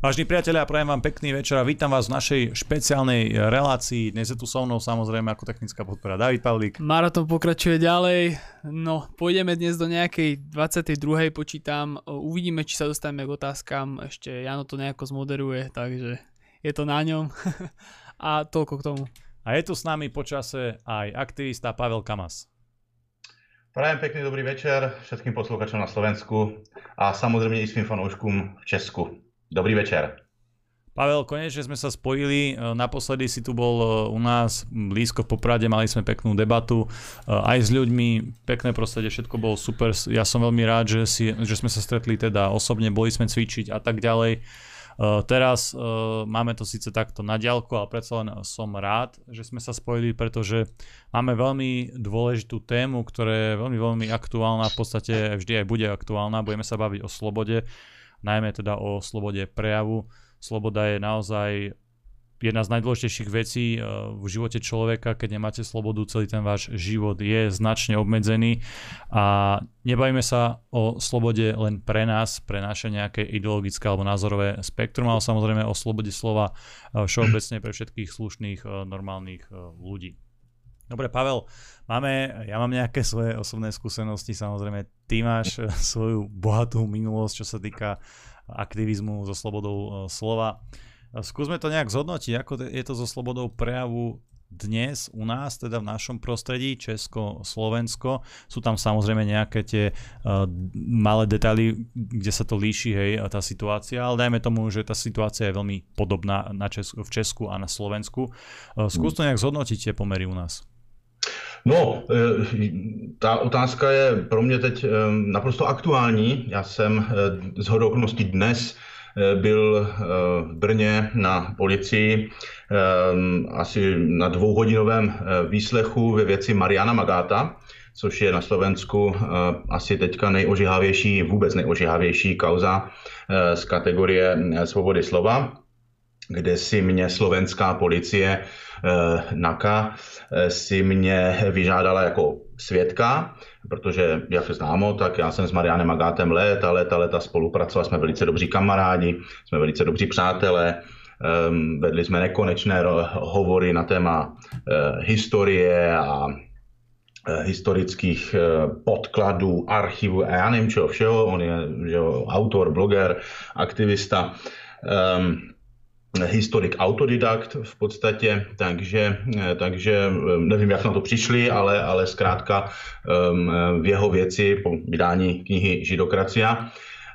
Vážení priatelia, prajem vám pekný večer a vítam vás v našej špeciálnej relácii. Dnes je tu so mnou samozrejme ako technická podpora David Pavlík. Maraton pokračuje ďalej. No, pôjdeme dnes do nejakej 22. počítam. Uvidíme, či sa dostaneme k otázkam. Ešte Jano to nejako zmoderuje, takže je to na ňom. a toľko k tomu. A je tu s nami počase aj aktivista Pavel Kamas. Prajem pekný dobrý večer všetkým posluchačom na Slovensku a samozrejme i svým fanouškům v Česku. Dobrý večer. Pavel, konečne sme sa spojili. E, naposledy si tu bol e, u nás blízko v Poprade, mali sme peknú debatu e, aj s ľuďmi, pekné prostredie, všetko bolo super. Ja som veľmi rád, že, si, že sme sa stretli teda osobne, boli sme cvičiť a tak ďalej. Teraz máme to síce takto na diálku, ale predsa len som rád, že sme sa spojili, pretože máme veľmi dôležitú tému, ktorá je veľmi, veľmi aktuálna, v podstate vždy aj bude aktuálna. Budeme sa baviť o slobode najmä teda o slobode prejavu. Sloboda je naozaj jedna z najdôležitejších vecí eh, v živote človeka, keď nemáte slobodu, celý ten váš život je značne obmedzený a nebavíme sa o slobode len pre nás, pre naše nejaké ideologické alebo názorové spektrum, ale samozrejme o slobode slova eh, všeobecne pre všetkých slušných, eh, normálnych ľudí. Dobre, Pavel, máme, ja mám nejaké svoje osobné skúsenosti, samozrejme, ty máš eh, svoju bohatú minulosť, čo sa týka aktivizmu so slobodou eh, slova. Eh, skúsme to nejak zhodnotiť, ako je to so slobodou prejavu dnes u nás, teda v našom prostredí, Česko, Slovensko. Sú tam samozrejme nejaké tie uh, malé detaily, kde sa to líši, hej, tá situácia, ale dajme tomu, že tá situácia je veľmi podobná na Česku, v Česku a na Slovensku. Uh, skús to nejak zhodnotiť tie pomery u nás. No, eh, ta otázka je pro mě teď eh, naprosto aktuální. Já jsem z hodou dnes eh, byl v Brně na policii asi na dvouhodinovém výslechu ve věci Mariana Magáta, což je na Slovensku asi teďka nejožihavější, vůbec nejožihavější kauza z kategorie svobody slova, kde si mě slovenská policie NAKA Eh, si mě vyžádala jako svědka, protože, jak se známo, tak já jsem s Marianem Magátem let a let a leta spolupracoval, jsme velice dobří kamarádi, jsme velice dobří přátelé, ehm, vedli jsme nekonečné hovory na téma eh, historie a eh, historických podkladů, archivů a já nevím čeho všeho. On je že autor, bloger, aktivista. Um, historik autodidakt v podstatě, takže, takže eh, nevím, jak na to přišli, ale, ale zkrátka ehm, v jeho věci po vydání knihy Židokracia,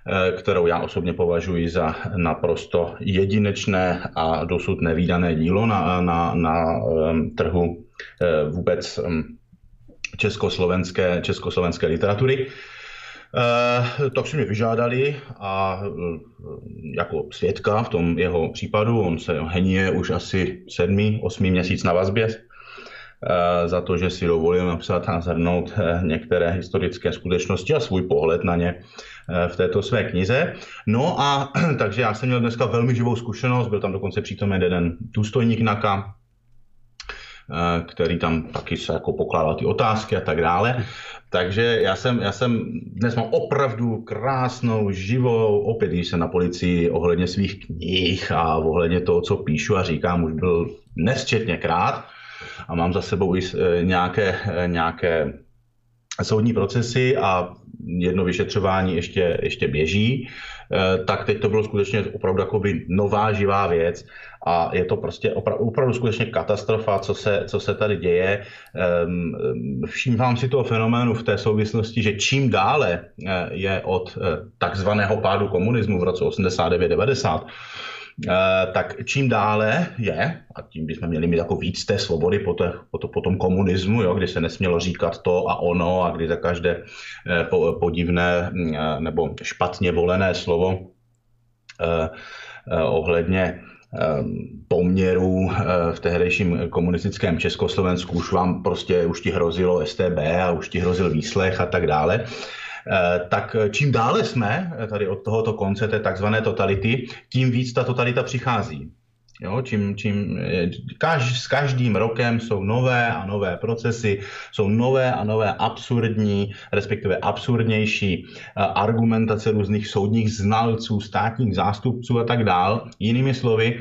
eh, kterou já osobně považuji za naprosto jedinečné a dosud nevýdané dílo na, na, na ehm, trhu eh, vůbec ehm, československé, československé literatury. Eh, tak si mě vyžádali a eh, jako svědka v tom jeho případu, on se henie už asi sedmý, osmý měsíc na vazbě eh, za to, že si dovolil napsat a zhrnout některé historické skutečnosti a svůj pohled na ně v této své knize. No a takže já jsem měl dneska velmi živou zkušenost, byl tam dokonce přítomen jeden důstojník NAKA, který tam taky se jako pokládal ty otázky a tak dále. Takže já jsem, já jsem dnes mám opravdu krásnou, živou, opět když jsem na policii ohledně svých knih a ohledně toho, co píšu a říkám, už byl nesčetně krát a mám za sebou i e, nějaké, e, nějaké soudní procesy a jedno vyšetřování ještě, ještě běží, e, tak teď to bylo skutečně opravdu jakoby nová živá věc a je to prostě opravdu, opravdu skutečně katastrofa, co se, co se tady děje. Ehm, všímám si toho fenoménu v té souvislosti, že čím dále eh, je od eh, takzvaného pádu komunismu v roce 89-90, Uh, tak čím dále je, a tím bychom měli mít jako víc té svobody po, te, po, to, po tom komunismu, jo, kdy se nesmělo říkat to a ono a kdy za každé po, podivné uh, nebo špatně volené slovo ohledně Ehm, poměrů eh, v tehdejším komunistickém Československu už vám prostě už ti hrozilo STB a už ti hrozil výslech a tak dále. Eh, tak čím dále jsme tady od tohoto konce té takzvané totality, tím víc ta totalita přichází. Jo, čím, čím, kaž, s každým rokem jsou nové a nové procesy, jsou nové a nové absurdní, respektive absurdnější argumentace různých soudních znalců, státních zástupců a tak dál. Jinými slovy,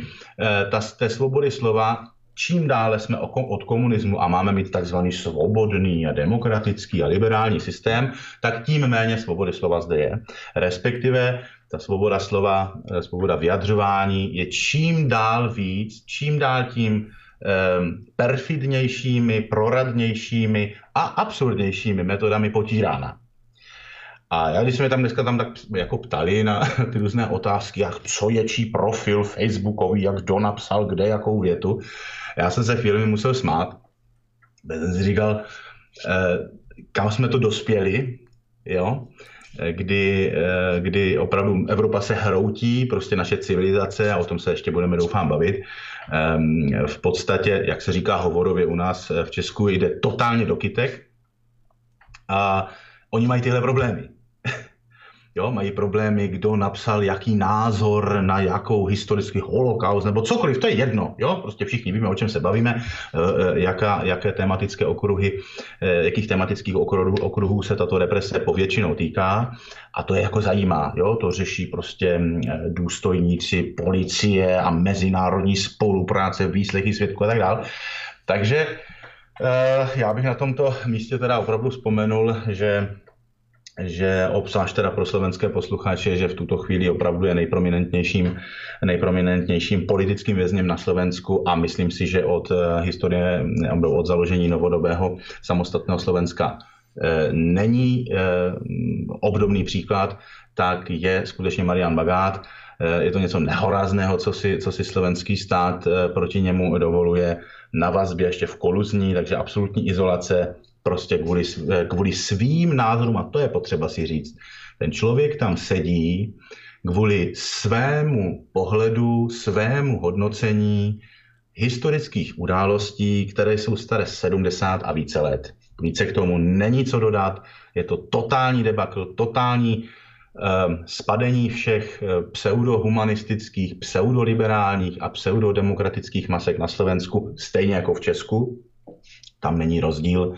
ta, té svobody slova čím dále jsme od komunismu a máme mít takzvaný svobodný a demokratický a liberální systém, tak tím méně svobody slova zde je. Respektive ta svoboda slova, eh, svoboda vyjadřování je čím dál víc, čím dál tím um, perfidnějšími, proradnějšími a absurdnějšími metodami potírána. A já, když jsme tam dneska tam tak jako ptali na ty různé otázky, jak co je čí profil Facebookový, jak kdo napsal kde jakou větu, já jsem se chvíli musel smát. Já jsem si říkal, eh, kam jsme to dospěli, jo? Eh, kdy, eh, kdy opravdu Evropa se hroutí, prostě naše civilizace, a o tom se ještě budeme doufám bavit, ehm, v podstatě, jak se říká hovorově u nás v Česku, jde totálně do kytek a oni mají tyhle problémy. Jo, mají problémy, kdo napsal jaký názor na jakou historický holokaust, nebo cokoliv, to je jedno. Jo? Prostě všichni víme, o čem se bavíme, eh, eh, jaká, jaké tematické okruhy, eh, jakých tematických okruhů, okruhů se tato represe povětšinou týká. A to je jako zajímá. Jo? To řeší prostě důstojníci policie a mezinárodní spolupráce, výslechy svědků a tak dále. Takže já bych na tomto místě teda opravdu vzpomenul, že že obzvlášť teda pro slovenské posluchače, že v tuto chvíli opravdu je nejprominentnějším, nejprominentnějším politickým vězněm na Slovensku a myslím si, že od eh, historie, od založení novodobého samostatného Slovenska eh, není eh, obdobný příklad, tak je skutečně Marian Bagát. Je to něco nehorázného, co si, co si slovenský stát proti němu dovoluje na vazbě ještě v koluzní, takže absolutní izolace, prostě kvůli, eh, kvůli svým názorům, a to je potřeba si říct. Ten člověk tam sedí kvůli svému pohledu, svému hodnocení historických událostí, které jsou staré 70 a více let. Více k tomu není co dodat, je to totální debakl, totální um, spadení všech eh, pseudohumanistických, pseudoliberálních a pseudodemokratických masek na Slovensku, stejně jako v Česku tam není rozdíl.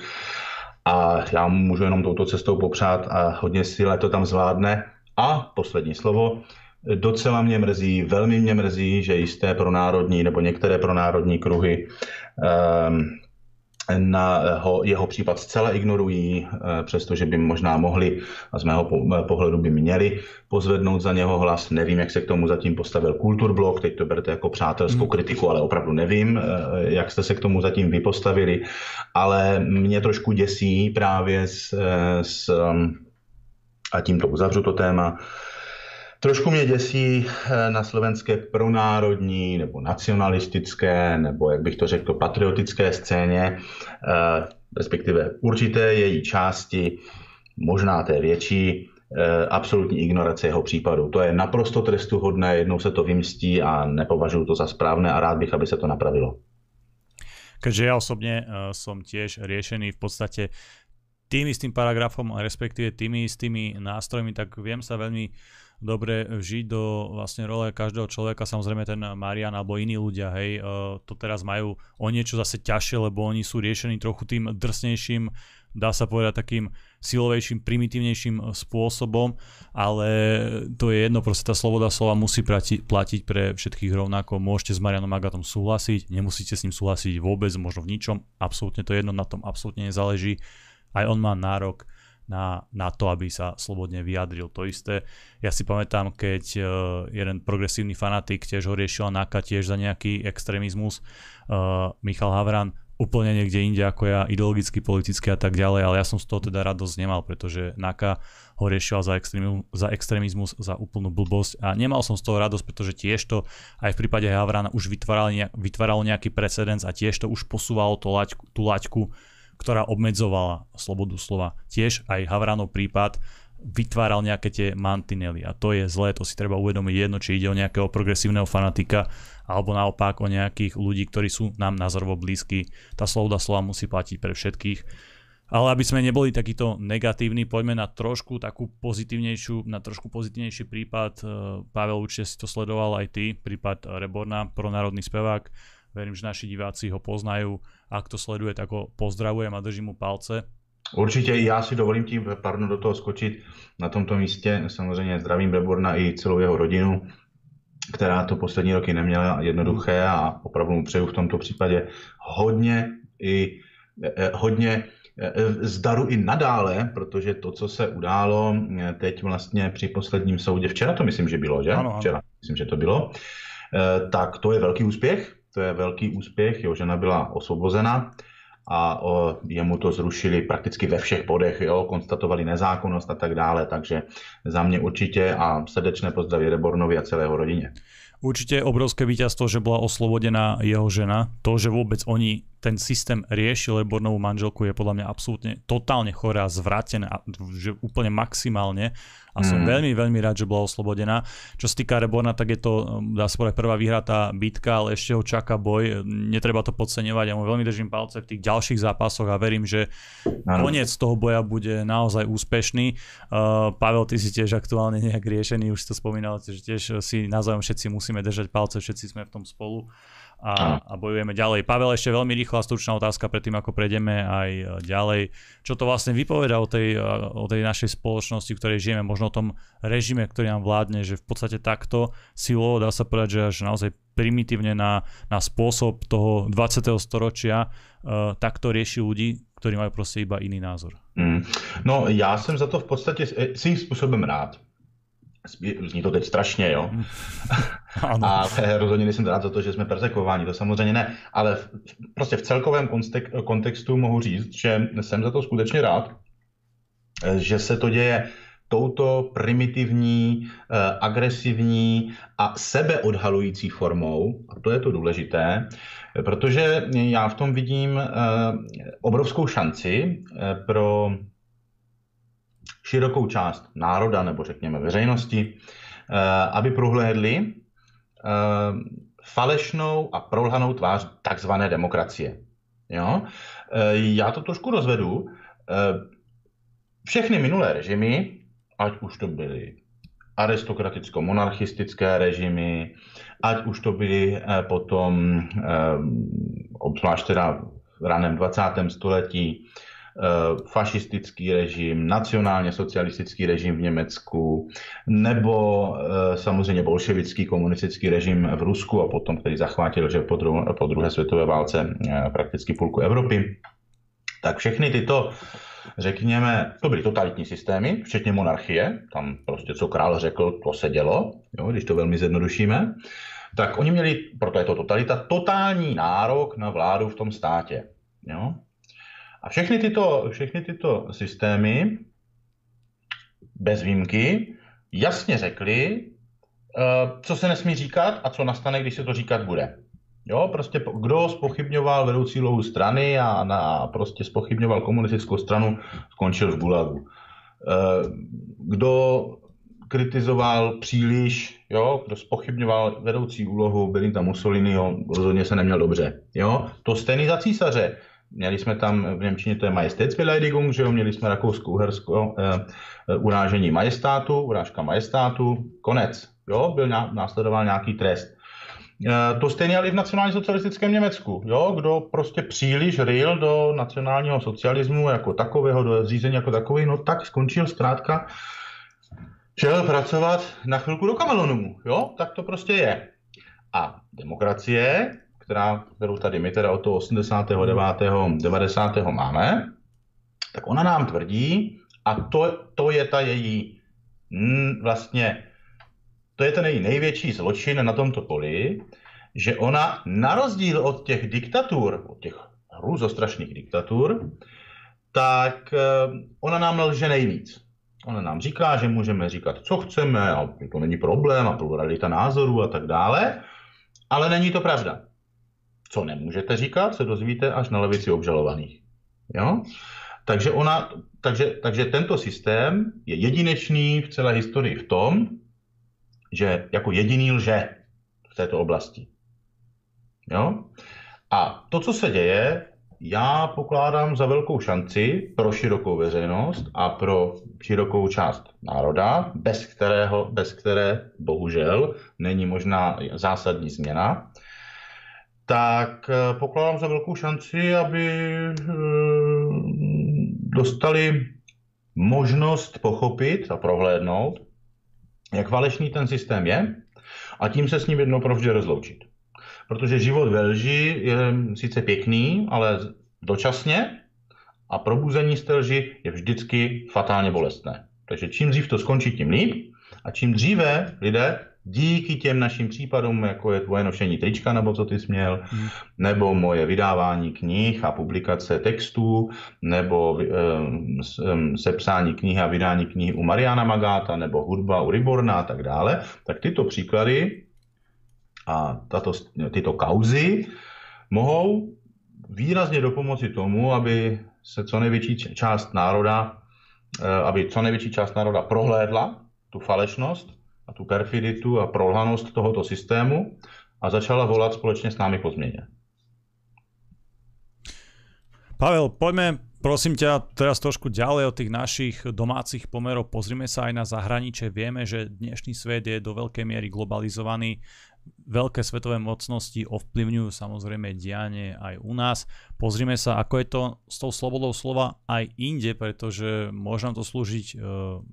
A já mu můžu jenom touto cestou popřát a hodně síle to tam zvládne. A poslední slovo, docela mě mrzí, velmi mě mrzí, že jisté pronárodní nebo některé pronárodní kruhy um, na jeho případ zcela ignorují, eh, přestože by možná mohli a z mého pohledu by měli pozvednout za něho hlas. Nevím, jak se k tomu zatím postavil Kulturblok, teď to berete jako přátelskou hmm. kritiku, ale opravdu nevím, eh, jak jste se k tomu zatím vypostavili, ale mě trošku děsí právě s, eh, s a tímto uzavřu to téma, Trošku mě děsí eh, na slovenské pronárodní nebo nacionalistické, nebo jak bych to řekl, patriotické scéně, eh, respektive určité její části, možná té větší, eh, absolutní ignorace jeho případu. To je naprosto trestuhodné, jednou se to vymstí a nepovažuji to za správné a rád bych, aby se to napravilo. Keďže ja osobne uh, som tiež riešený v podstate tým istým paragrafom, respektíve tými istými nástrojmi, tak viem sa veľmi dobre vžiť do vlastne role každého človeka, samozrejme ten Marian alebo iní ľudia, hej, uh, to teraz majú o niečo zase ťažšie, lebo oni sú riešení trochu tým drsnejším, dá sa povedať takým silovejším, primitívnejším spôsobom, ale to je jedno, proste tá sloboda slova musí plati, platiť pre všetkých rovnako. Môžete s Marianom Agatom súhlasiť, nemusíte s ním súhlasiť vôbec, možno v ničom, absolútne to jedno, na tom absolútne nezáleží. Aj on má nárok na, na to, aby sa slobodne vyjadril. To isté, ja si pamätám, keď uh, jeden progresívny fanatik tiež ho riešil Naka tiež za nejaký extrémizmus, uh, Michal Havran, úplne niekde inde ako ja, ideologicky, politicky a tak ďalej, ale ja som z toho teda radosť nemal, pretože Naka ho riešil za, extrémizmus, za extrémizmus, za úplnú blbosť a nemal som z toho radosť, pretože tiež to aj v prípade Havrana už vytváralo nejaký precedens a tiež to už posúvalo to laťku, tú laťku ktorá obmedzovala slobodu slova. Tiež aj Havranov prípad vytváral nejaké tie mantinely a to je zlé, to si treba uvedomiť jedno, či ide o nejakého progresívneho fanatika alebo naopak o nejakých ľudí, ktorí sú nám názorovo blízky. Tá sloboda slova musí platiť pre všetkých Ale aby sme neboli takýto negatívni, poďme na trošku takú pozitívnejšiu, na trošku pozitívnejší prípad. E, Pavel, určite si to sledoval aj ty, prípad Reborna, pronárodný spevák. Verím, že naši diváci ho poznajú. Ak to sleduje, tak ho pozdravujem a držím mu palce. Určitě já si dovolím tím, pardon, do toho skočit na tomto místě. Samozřejmě zdravím Reborna i celou jeho rodinu, která to poslední roky neměla jednoduché a opravdu mu přeju v tomto případě hodně i eh, eh, hodně Eh, zdaru i nadále, protože to, co se událo teď vlastně při posledním soudě, včera to myslím, že bylo, že? Ano, ano. Včera myslím, že to bylo, tak to je velký úspěch, to je velký úspěch, jeho žena byla osvobozena a o, jemu to zrušili prakticky ve všech bodech, jo, konstatovali nezákonnost a tak dále, takže za mě určitě a srdečné pozdraví Rebornovi a celého rodině. Určite obrovské víťazstvo, že bola oslobodená jeho žena. To, že vôbec oni ten systém riešil Rebornovú manželku je podľa mňa absolútne totálne choré a zvrátené, že úplne maximálne a som mm. veľmi, veľmi rád, že bola oslobodená. Čo sa týka Reborna, tak je to, dá sa povedať, prvá vyhratá bitka, ale ešte ho čaká boj. Netreba to podceňovať. Ja mu veľmi držím palce v tých ďalších zápasoch a verím, že ano. koniec toho boja bude naozaj úspešný. Uh, Pavel, ty si tiež aktuálne nejak riešený, už si to spomínal, že tiež si navzájom všetci musíme držať palce, všetci sme v tom spolu a, a bojujeme ďalej. Pavel, ešte veľmi rýchla stručná otázka predtým, ako prejdeme aj e, ďalej. Čo to vlastne vypoveda o tej, e, o tej našej spoločnosti, v ktorej žijeme, možno o tom režime, ktorý nám vládne, že v podstate takto silovo dá sa povedať, že až naozaj primitívne na, na spôsob toho 20. storočia uh, takto rieši ľudí, ktorí majú proste iba iný názor. Mm. No já jsem za to v podstatě svým způsobem rád. Zní to teď strašně, jo. Ano. A rozhodně nejsem rád za to, že jsme persekováni, to samozřejmě ne. Ale v, prostě v celkovém kontextu mohu říct, že jsem za to skutečně rád, že se to děje touto primitivní, eh, agresivní a sebeodhalující formou, a to je to důležité, protože já v tom vidím eh, obrovskou šanci eh, pro širokou část národa nebo řekněme veřejnosti, eh, aby prohlédli eh, falešnou a prolhanou tvář takzvané demokracie. Jo? Eh, já to trošku rozvedu. Všechny minulé režimy, ať už to byly aristokraticko-monarchistické režimy, ať už to byly potom, obzvlášť teda v raném 20. století, fašistický režim, nacionálně socialistický režim v Německu, nebo eh, samozřejmě bolševický komunistický režim v Rusku a potom, který zachvátil, že po, dru- po druhé světové válce eh, prakticky půlku Evropy. Tak všechny tyto řekněme, to byly totalitní systémy, včetně monarchie, tam prostě co král řekl, to se dělo, jo, když to velmi zjednodušíme, tak oni měli, proto je to totalita, totální nárok na vládu v tom státě. Jo? A všechny tyto, všechny tyto systémy, bez výjimky, jasně řekli, eh, co se nesmí říkat a co nastane, když se to říkat bude. Jo, prostě kdo spochybňoval vedoucí lohu strany a na, prostě spochybňoval komunistickou stranu, skončil v Gulagu. Eh, kdo kritizoval příliš, jo, kdo spochybňoval vedoucí úlohu Benita Mussoliniho, rozhodně se neměl dobře. Jo. To stejný za císaře. Měli jsme tam v Němčině to je Majestätsbeleidigung, že jo, měli jsme Rakousko-Uhersko eh, eh, urážení majestátu, urážka majestátu, konec. Jo, byl ná, následoval nějaký trest. Eh, to stejně ale i v nacionálně socialistickém Německu. Jo, kdo prostě příliš rýl do nacionálního socialismu jako takového, do zřízení jako takový, no tak skončil zkrátka, šel pracovat na chvilku do kamelonumu. Jo, tak to prostě je. A demokracie která, kterou tady my teda od toho 89. 90. máme, tak ona nám tvrdí, a to, to je ta její mm, vlastně, to je ten její největší zločin na tomto poli, že ona na rozdíl od těch diktatur, od těch hrůzostrašných diktatur, tak eh, ona nám lže nejvíc. Ona nám říká, že můžeme říkat, co chceme, a to není problém, a pluralita názorů a tak dále, ale není to pravda. Co nemůžete říkat, se dozvíte až na levici obžalovaných. Jo? Takže, ona, takže, takže tento systém je jedinečný v celé historii v tom, že jako jediný lže v této oblasti. Jo? A to, co se děje, já pokládám za velkou šanci pro širokou veřejnost a pro širokou část národa, bez, kterého, bez které bohužel není možná zásadní změna, tak eh, pokládám za velkou šanci, aby eh, dostali možnost pochopit a prohlédnout, jak falešný ten systém je a tím se s ním jednou provždy rozloučit. Protože život ve lži je sice pěkný, ale dočasně a probuzení z lži je vždycky fatálně bolestné. Takže čím dřív to skončí, tím líp. A čím dříve lidé díky těm našim případům, jako je tvoje nošení trička, nebo co ty směl, hmm. nebo moje vydávání knih a publikace textů, nebo um, sepsání knihy a vydání knihy u Mariana Magáta, nebo hudba u Riborna a tak dále, tak tyto příklady a tato, tyto kauzy mohou výrazně dopomoci tomu, aby se co největší část národa, eh, aby co největší část národa prohlédla tu falešnost tu perfiditu a prolhanost tohoto systému a začala volat společně s námi po změně. Pavel, poďme prosím ťa teraz trošku ďalej od tých našich domácich pomerov. Pozrime sa aj na zahraničie. Vieme, že dnešný svet je do veľkej miery globalizovaný veľké svetové mocnosti ovplyvňujú samozrejme dianie aj u nás. Pozrime sa, ako je to s tou slobodou slova aj inde, pretože môže nám to slúžiť e,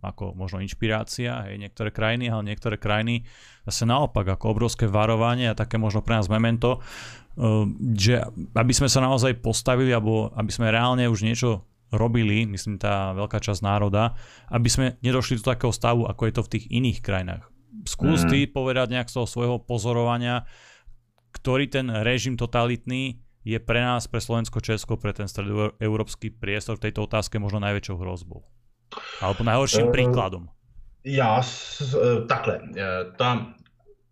ako možno inšpirácia, hej, niektoré krajiny, ale niektoré krajiny zase naopak ako obrovské varovanie a také možno pre nás memento, e, že aby sme sa naozaj postavili, alebo aby sme reálne už niečo robili, myslím tá veľká časť národa, aby sme nedošli do takého stavu, ako je to v tých iných krajinách skús mm. ty povedať nejak z toho svojho pozorovania, ktorý ten režim totalitný je pre nás, pre Slovensko, Česko, pre ten stredoeurópsky priestor v tejto otázke možno najväčšou hrozbou? Alebo najhorším uh, príkladom? Já, uh, takhle, uh, ta,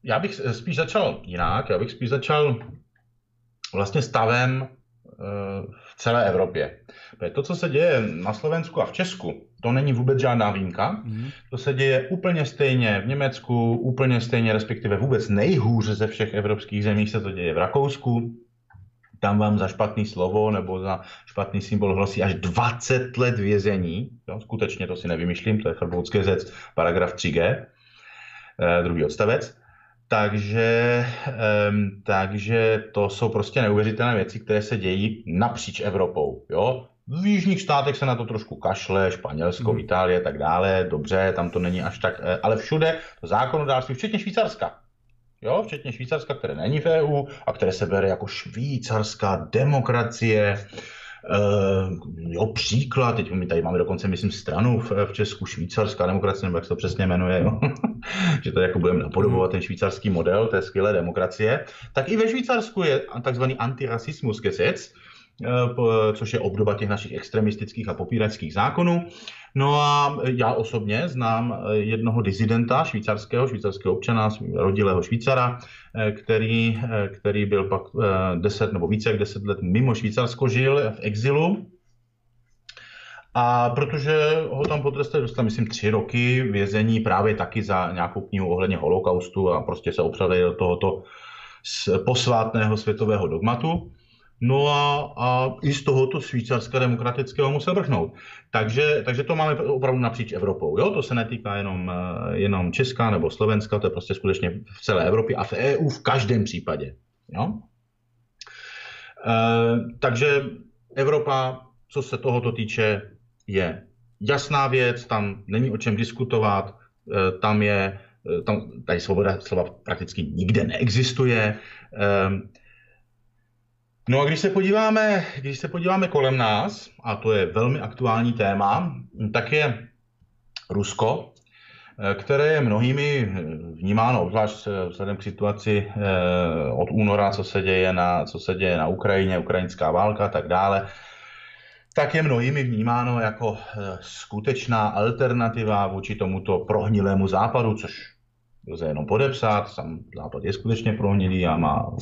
já bych spíš začal jinak, já bych spíš začal vlastně stavem v celé Evropě. To, co se děje na Slovensku a v Česku, to není vůbec žádná výjimka. Mm. To se děje úplně stejně v Německu, úplně stejně, respektive vůbec nejhůře ze všech evropských zemí se to děje v Rakousku. Tam vám za špatný slovo nebo za špatný symbol hrozí až 20 let vězení. Jo, skutečně to si nevymýšlím, to je Frboutské řec, paragraf 3G, eh, druhý odstavec. Takže, um, takže to jsou prostě neuvěřitelné věci, které se dějí napříč Evropou. Jo? V jižních státech se na to trošku kašle, Španělsko, hmm. Itálie a tak dále, dobře, tam to není až tak, eh, ale všude to zákonodárství, včetně Švýcarska, jo, včetně Švýcarska, které není v EU a které se bere jako švýcarská demokracie, jo, příklad, teď my tady máme dokonce, myslím, stranu v, v Česku, švýcarská demokracie, nebo jak se to přesně jmenuje, jo? že to jako budeme napodobovat ten švýcarský model té skvělé demokracie, tak i ve Švýcarsku je takzvaný antirasismus kesec, Eh, což je obdoba těch našich extremistických a popíračských zákonů. No a já osobně znám eh, jednoho dizidenta švýcarského, švýcarského občana, rodilého Švýcara, eh, který, který byl pak deset nebo více jak deset let mimo Švýcarsko, žil v exilu, a protože ho tam potrestali, dostal myslím tři roky vězení právě taky za nějakou knihu ohledně holokaustu a prostě se opřeli do tohoto posvátného světového dogmatu. No a, a i z tohoto švýcarska demokratického musel vrchnout. Takže, takže to máme opravdu napříč Evropou. Jo? To se netýká jenom, eh, jenom Česka nebo Slovenska, to je prostě skutečně v celé Evropě a v EU v každém případě. Jo? E, takže Evropa, co se tohoto týče, je jasná věc, tam není o čem diskutovat, e, tam je, tam, tady svoboda slova prakticky nikde neexistuje. E, No a když se podíváme, když se podíváme kolem nás, a to je velmi aktuální téma, tak je Rusko, které je mnohými vnímáno, obzvlášť vzhledem k situaci eh, od února, co se děje na, co se děje na Ukrajině, ukrajinská válka a tak dále, tak je mnohými vnímáno jako eh, skutečná alternativa vůči tomuto prohnilému západu, což lze jenom podepsat. Sam západ je skutečně prohnilý a má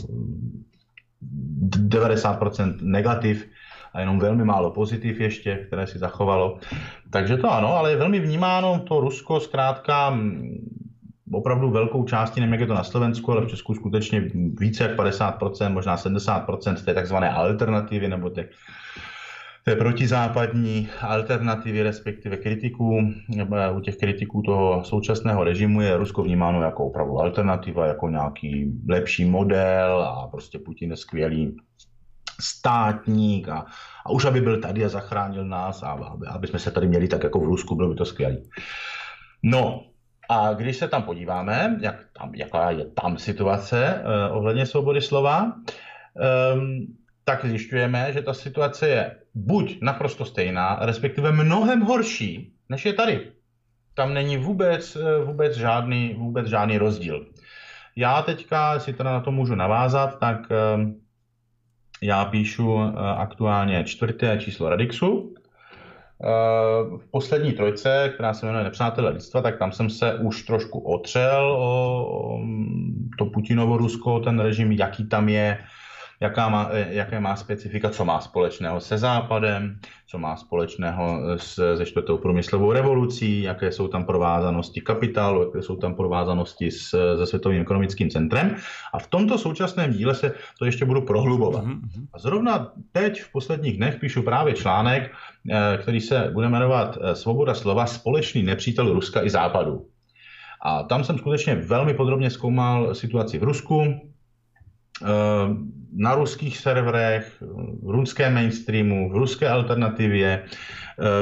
90% negativ a jenom velmi málo pozitiv ještě, které si zachovalo. Takže to ano, ale je velmi vnímáno to Rusko zkrátka opravdu velkou částí, nevím, jak je to na Slovensku, ale v Česku skutečně více jak 50%, možná 70% té takzvané alternativy nebo těch té protizápadní alternativy, respektive kritiků. U těch kritiků toho současného režimu je Rusko vnímáno jako opravdu alternativa, jako nějaký lepší model a prostě Putin je skvělý státník a, a už aby byl tady a zachránil nás a aby, aby jsme se tady měli tak jako v Rusku, bylo by to skvělé. No a když se tam podíváme, jak tam, jaká je tam situace eh, ohledně svobody slova, eh, tak zjišťujeme, že ta situace je buď naprosto stejná, respektive mnohem horší, než je tady. Tam není vůbec, eh, vůbec, žádný, vůbec žádný rozdíl. Já teďka, si teda na to můžu navázat, tak eh, já píšu eh, aktuálně čtvrté číslo Radixu. V poslední trojce, která se jmenuje Nepřátelé lidstva, tak tam jsem se už trošku otřel o to Putinovo Rusko, ten režim, jaký tam je, jaká má, eh, jaké má specifika, co má společného se Západem, co má společného s, se čtvrtou průmyslovou revolucí, jaké jsou tam provázanosti kapitálu, jaké jsou tam provázanosti s, se Světovým ekonomickým centrem. A v tomto současném díle se to ještě budu prohlubovat. Mm-hmm. A zrovna teď v posledních dnech píšu právě článek, eh, který se bude jmenovat eh, Svoboda slova, společný nepřítel Ruska i Západu. A tam jsem skutečně velmi podrobně zkoumal situaci v Rusku, na ruských serverech, v ruském mainstreamu, v ruské alternativě,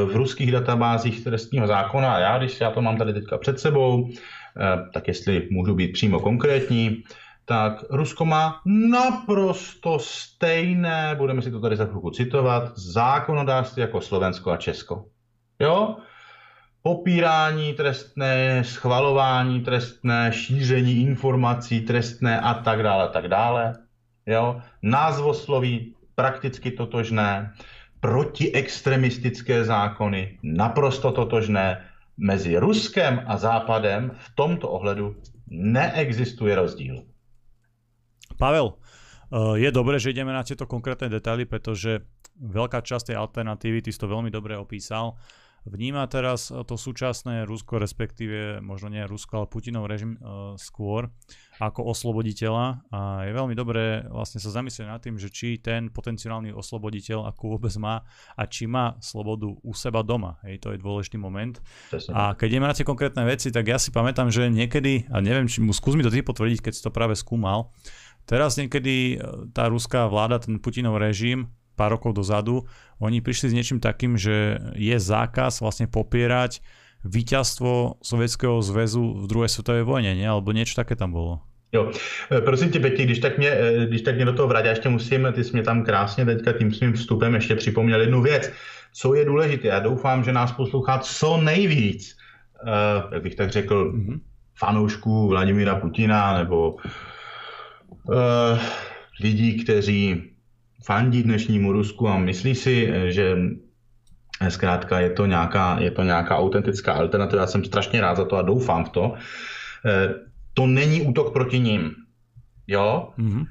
v ruských databázích trestního zákona. A já, když já to mám tady teďka před sebou, tak jestli můžu být přímo konkrétní, tak Rusko má naprosto stejné, budeme si to tady za chvilku citovat, zákonodárství jako Slovensko a Česko. Jo? Popírání trestné, schvalování trestné, šíření informací trestné a tak dále, tak dále jo, názvosloví prakticky totožné, protiextremistické zákony naprosto totožné. Mezi Ruskem a Západem v tomto ohledu neexistuje rozdíl. Pavel, eh, je dobré, že ideme na tieto konkrétne detaily, pretože veľká časť tej alternatívy, ty si to veľmi dobre opísal, vníma teraz to súčasné Rusko, respektíve možno nie Rusko, ale Putinov režim uh, skôr ako osloboditeľa a je veľmi dobré vlastne sa zamyslieť nad tým, že či ten potenciálny osloboditeľ ako vôbec má a či má slobodu u seba doma. Hej, to je dôležitý moment. A keď ideme na tie konkrétne veci, tak ja si pamätám, že niekedy, a neviem, či, skús mi to ty potvrdiť, keď si to práve skúmal, teraz niekedy e, tá ruská vláda, ten Putinov režim, pár rokov dozadu, oni prišli s niečím takým, že je zákaz vlastne popierať víťazstvo Sovětského zväzu v druhé světové vojně, ne? Alebo něco také tam bylo. Jo, e, prosím tě, Peti, když tak mě, e, když tak mě do toho vrátí, ještě musím, ty jsi mě tam krásně teďka tím svým vstupem ještě připomněl jednu věc. Co je důležité, já doufám, že nás poslouchá co nejvíc, uh, jak bych tak řekl, mm-hmm. fanoušků Vladimíra Putina nebo uh, lidí, kteří fandí dnešnímu Rusku a myslí si, že Zkrátka je to nějaká, je to nějaká autentická alternativa. Já jsem strašně rád za to a doufám v to. Eh, to není útok proti ním. Jo? Mm-hmm.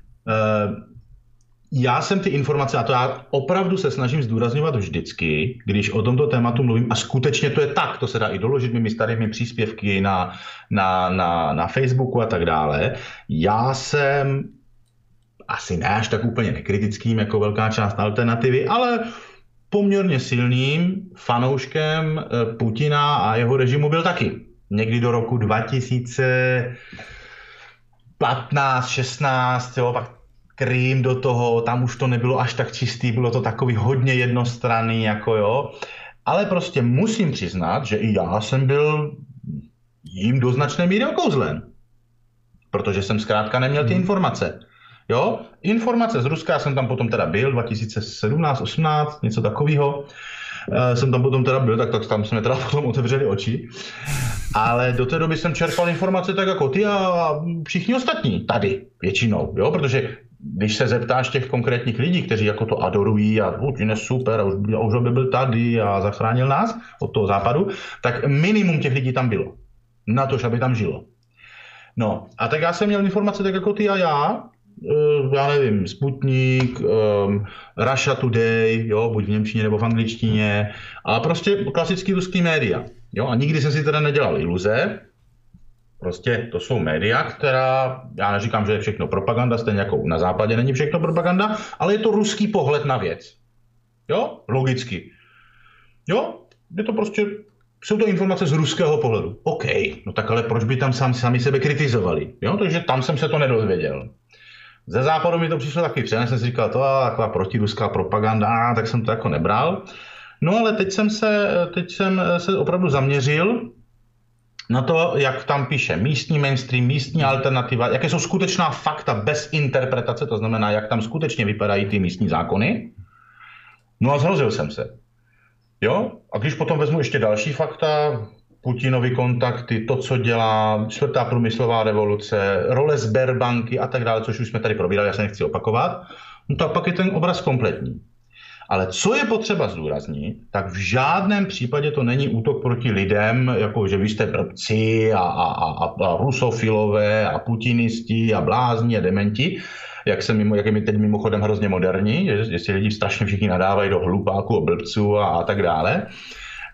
Já jsem ty informace, a to já opravdu se snažím zdůrazňovat vždycky, když o tomto tématu mluvím, a skutečně to je tak, to se dá i doložit mými starými příspěvky na, na, na, na Facebooku a tak dále. Já jsem asi ne až tak úplně nekritickým jako velká část alternativy, ale poměrně silným fanouškem eh, Putina a jeho režimu byl taky. Někdy do roku 2015, 16, jo, pak Krym do toho, tam už to nebylo až tak čistý, bylo to takový hodně jednostranný, jako jo. Ale prostě musím přiznat, že i já jsem byl jim do značné míry okouzlen. Protože jsem zkrátka neměl ty hmm. informace. Jo, informace z Ruska, já jsem tam potom teda byl, 2017, 18, něco takového. Uh, jsem tam potom teda byl, tak, tak tam jsme teda potom otevřeli oči. Ale do té doby jsem čerpal informace tak jako ty a všichni ostatní tady většinou, jo, protože když se zeptáš těch konkrétních lidí, kteří jako to adorují a Putin je super a už, a už by byl tady a zachránil nás od toho západu, tak minimum těch lidí tam bylo. Na to, aby tam žilo. No, a tak já jsem měl informace tak jako ty a já, Eh, já nevím, Sputnik, um, Russia Today, jo, buď v Němčině nebo v angličtině, a prostě klasický ruský média. Jo, a nikdy jsem si teda nedělal iluze, Prostě to jsou média, která, já neříkám, že je všechno propaganda, stejně jako na západě není všechno propaganda, ale je to ruský pohled na věc. Jo? Logicky. Jo? Je to prostě, jsou to informace z ruského pohledu. OK, no tak ale proč by tam sami, sami sebe kritizovali? Jo? Takže tam jsem se to nedozvěděl. Ze západu mi to přišlo taky přenes, jsem si říkal, to je taková protiruská propaganda, tak jsem to jako nebral. No ale teď jsem se, teď jsem se opravdu zaměřil na to, jak tam píše místní mainstream, místní alternativa, jaké jsou skutečná fakta bez interpretace, to znamená, jak tam skutečně vypadají ty místní zákony. No a zhrozil jsem se. Jo? A když potom vezmu ještě další fakta, Putinovi kontakty, to, co dělá, čtvrtá průmyslová revoluce, role Sberbanky a tak dále, což už jsme tady probírali, já se nechci opakovat, no tak pak je ten obraz kompletní. Ale co je potřeba zdůraznit, tak v žádném případě to není útok proti lidem, jako že vy jste brbci a, a, a, a rusofilové a putinisti a blázni a dementi, jak, se mimo, jak je mi teď mimochodem hrozně moderní, že, že si lidi strašně všichni nadávají do hlupáků a blbců a, a tak dále.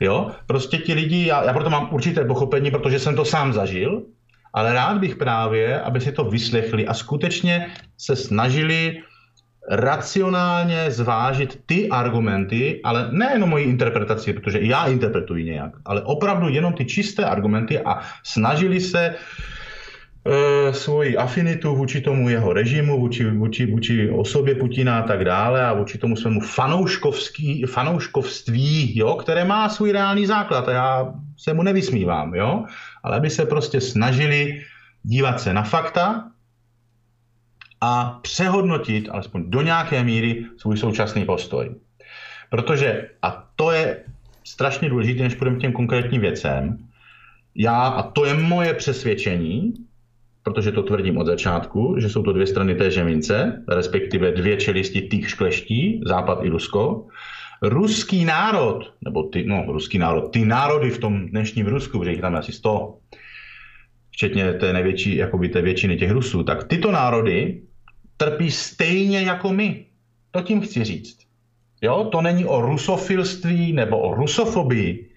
Jo, prostě ti lidi, já, já proto mám určité pochopení, protože jsem to sám zažil, ale rád bych právě, aby si to vyslechli a skutečně se snažili racionálně zvážit ty argumenty, ale nejenom moji interpretaci, protože já interpretuji nějak, ale opravdu jenom ty čisté argumenty a snažili se e, svoji afinitu vůči tomu jeho režimu, vůči, vůči, vůči osobě Putina a tak dále a vůči tomu svému fanouškovský, fanouškovství, jo, které má svůj reálný základ a já se mu nevysmívám, jo, ale aby se prostě snažili dívat se na fakta, a přehodnotit, alespoň do nějaké míry, svůj současný postoj. Protože, a to je strašně důležité, než půjdeme k těm konkrétním věcem, já, a to je moje přesvědčení, protože to tvrdím od začátku, že jsou to dvě strany té mince, respektive dvě čelisti těch škleští, Západ i Rusko. Ruský národ, nebo ty, no, ruský národ, ty národy v tom dnešním Rusku, protože jich tam asi 100, včetně té největší, jakoby té většiny těch Rusů, tak tyto národy trpí stejně jako my. To tím chci říct. Jo, to není o rusofilství nebo o rusofobii.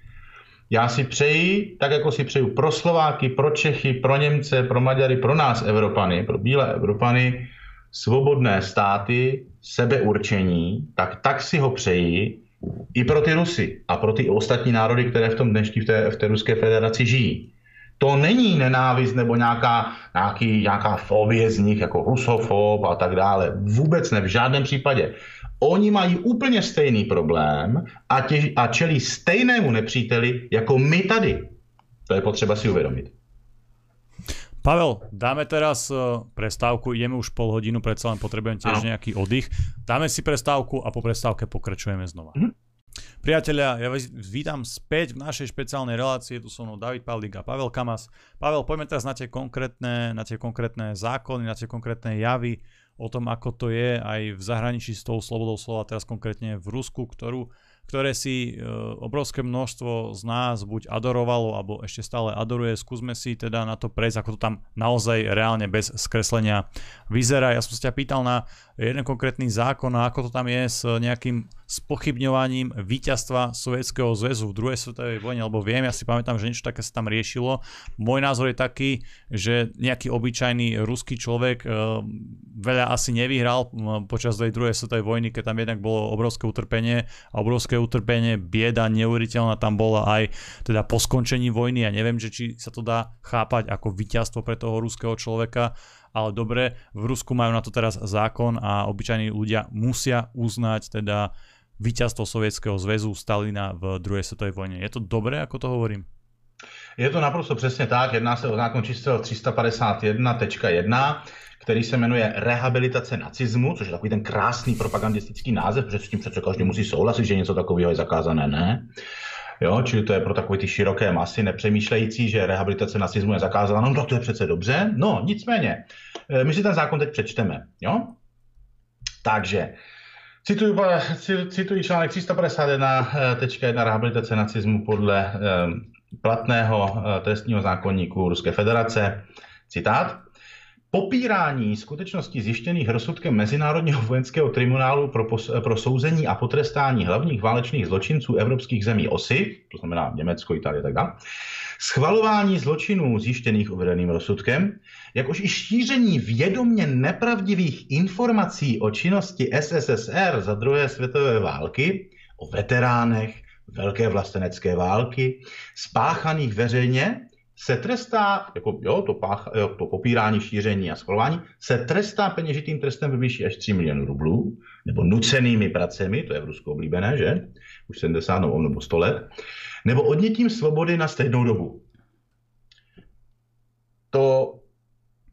Já si přeji, tak jako si přeju pro Slováky, pro Čechy, pro Němce, pro Maďary, pro nás Evropany, pro bílé Evropany, svobodné státy, sebeurčení, tak tak si ho přeji i pro ty Rusy a pro ty ostatní národy, které v tom dnešní v té, v té Ruské federaci žijí. To není nenávist nebo nějaká, nějaký, nějaká fobie z nich, jako rusofob a tak dále. Vůbec ne, v žádném případě. Oni mají úplně stejný problém a, tě, a čelí stejnému nepříteli jako my tady. To je potřeba si uvědomit. Pavel, dáme teraz eh, prestávku, ideme už pol hodinu, predsa len potrebujeme tiež ano. nejaký oddych. Dáme si prestávku a po prestávke pokračujeme znova. Mm-hmm. Priatelia, ja vás vítam späť v našej špeciálnej relácii, tu so mnou David Pavlík a Pavel Kamas. Pavel, poďme teraz na tie konkrétne, na tie konkrétne zákony, na tie konkrétne javy, o tom, ako to je aj v zahraničí s tou slobodou slova, teraz konkrétne v Rusku, ktorú ktoré si e, obrovské množstvo z nás buď adorovalo, alebo ešte stále adoruje. Skúsme si teda na to prejsť, ako to tam naozaj reálne bez skreslenia vyzerá. Ja som sa ťa pýtal na jeden konkrétny zákon a ako to tam je s nejakým spochybňovaním víťazstva Sovietskeho zväzu v druhej svetovej vojne, lebo viem, ja si pamätám, že niečo také sa tam riešilo. Môj názor je taký, že nejaký obyčajný ruský človek uh, veľa asi nevyhral počas tej druhej svetovej vojny, keď tam jednak bolo obrovské utrpenie a obrovské utrpenie, bieda neuveriteľná tam bola aj teda po skončení vojny. Ja neviem, že či sa to dá chápať ako víťazstvo pre toho ruského človeka, ale dobre, v Rusku majú na to teraz zákon a obyčajní ľudia musia uznať teda víťazstvo Sovětského zväzu Stalina v druhé světové vojně. Je to dobré, ako to hovorím? Je to naprosto přesně tak. Jedná se o zákon číslo 351.1, který se jmenuje Rehabilitace nacismu, což je takový ten krásný propagandistický název, protože s tím přece každý musí souhlasit, že něco takového je zakázané, ne? Jo, čili to je pro takové ty široké masy nepřemýšlející, že rehabilitace nacismu je zakázána. No to je přece dobře. No, nicméně, my si ten zákon teď přečteme. Jo? Takže Cituji, cituji článek 351.1 rehabilitace nacismu podle platného trestního zákonníku Ruské federace. Citát. popírání skutečností zjištěných rozsudkem Mezinárodního vojenského tribunálu pro, pos, pro souzení a potrestání hlavních válečných zločinců evropských zemí OSY, to znamená Německo, Itálie a tak dále, schvalování zločinů zjištěných uvedeným rozsudkem, jakož i šíření vědomně nepravdivých informací o činnosti SSSR za druhé světové války, o veteránech Velké vlastenecké války, spáchaných veřejně se trestá, jako jo, to, pách, jo, to popírání, šíření a schvalování, se trestá peněžitým trestem ve výši až 3 milionů rublů, nebo nucenými pracemi, to je v Rusku oblíbené, že? Už 70 nebo 100 let, nebo odnětím svobody na stejnou dobu. To,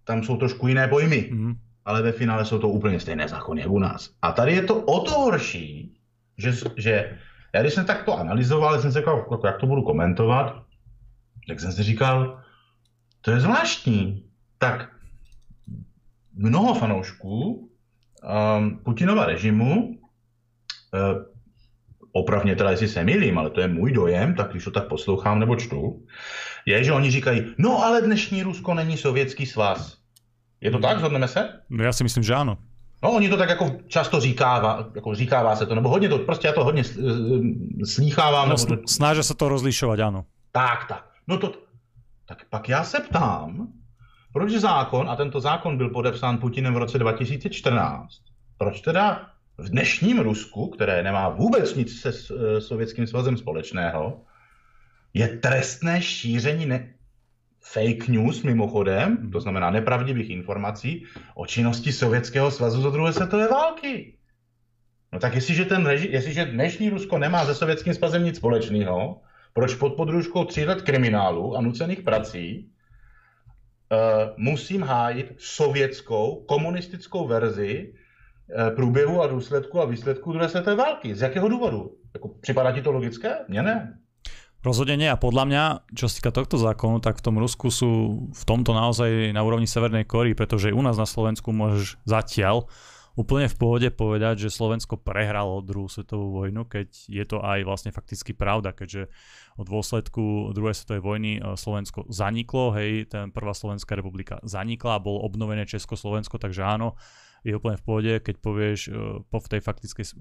tam jsou trošku jiné pojmy, mm. ale ve finále jsou to úplně stejné zákony jako u nás. A tady je to o to horší, že, že já když jsem tak to analyzoval, jsem se říkal, jako, jak to budu komentovat, tak jsem si říkal, to je zvláštní. Tak mnoho fanoušků um, Putinova režimu, uh, opravně teda, jestli se milím, ale to je můj dojem, tak když to tak poslouchám nebo čtu, je, že oni říkají, no ale dnešní Rusko není sovětský svaz. Je to tak? Zhodneme se? No já si myslím, že ano. No, oni to tak jako často říkává, jako říkává se to, nebo hodně to, prostě já to hodně slýchávám. No, nebo to... Snaží se to rozlišovat, ano. Tak, tak. No to, tak pak já se ptám, proč zákon, a tento zákon byl podepsán Putinem v roce 2014, proč teda v dnešním Rusku, které nemá vůbec nic se eh, Sovětským svazem společného, je trestné šíření ne- fake news mimochodem, to znamená nepravdivých informací o činnosti Sovětského svazu za druhé světové války. No tak jestliže, ten reži- jestliže dnešní Rusko nemá se Sovětským svazem nic společného, proč pod podružkou tří let kriminálu a nucených prací uh, musím hájit sovětskou, komunistickou verzi průběhu a důsledku a výsledku druhé světové války. Z jakého důvodu? Jako, připadá ti to logické? Mně ne. Rozhodne nie a podľa mňa, čo sa týka tohto zákonu, tak v tom Rusku sú v tomto naozaj na úrovni Severnej Kory, pretože u nás na Slovensku môžeš zatiaľ úplne v pohode povedať, že Slovensko prehralo druhú svetovú vojnu, keď je to aj vlastne fakticky pravda, keďže od dôsledku druhej svetovej vojny e, Slovensko zaniklo, hej, ten prvá Slovenská republika zanikla bolo obnovené Československo, takže áno, je úplne v pohode, keď povieš e, po v tej faktickej e,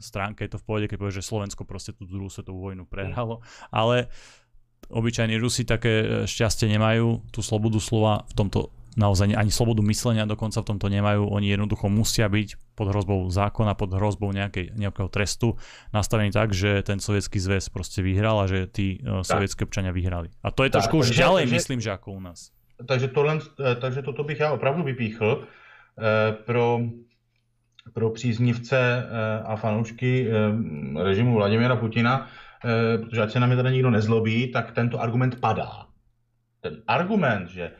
stránke je to v pohode, keď povieš, že Slovensko proste tú druhú svetovú vojnu prehralo, ale obyčajní Rusi také šťastie nemajú, tú slobodu slova v tomto naozaj ani slobodu myslenia dokonca v tomto nemajú. Oni jednoducho musia byť pod hrozbou zákona, pod hrozbou nejakej, nejakého trestu nastavený tak, že ten sovietský zväz proste vyhral a že tí uh, sovietské občania vyhrali. A to je tak, trošku už ďalej, myslím, že ako u nás. Takže, tohle, takže toto bych já opravdu vypíchl eh, pro, pro příznivce eh, a fanoušky eh, režimu Vladimira Putina, eh, protože ať se na mě teda nikdo nezlobí, tak tento argument padá. Ten argument, že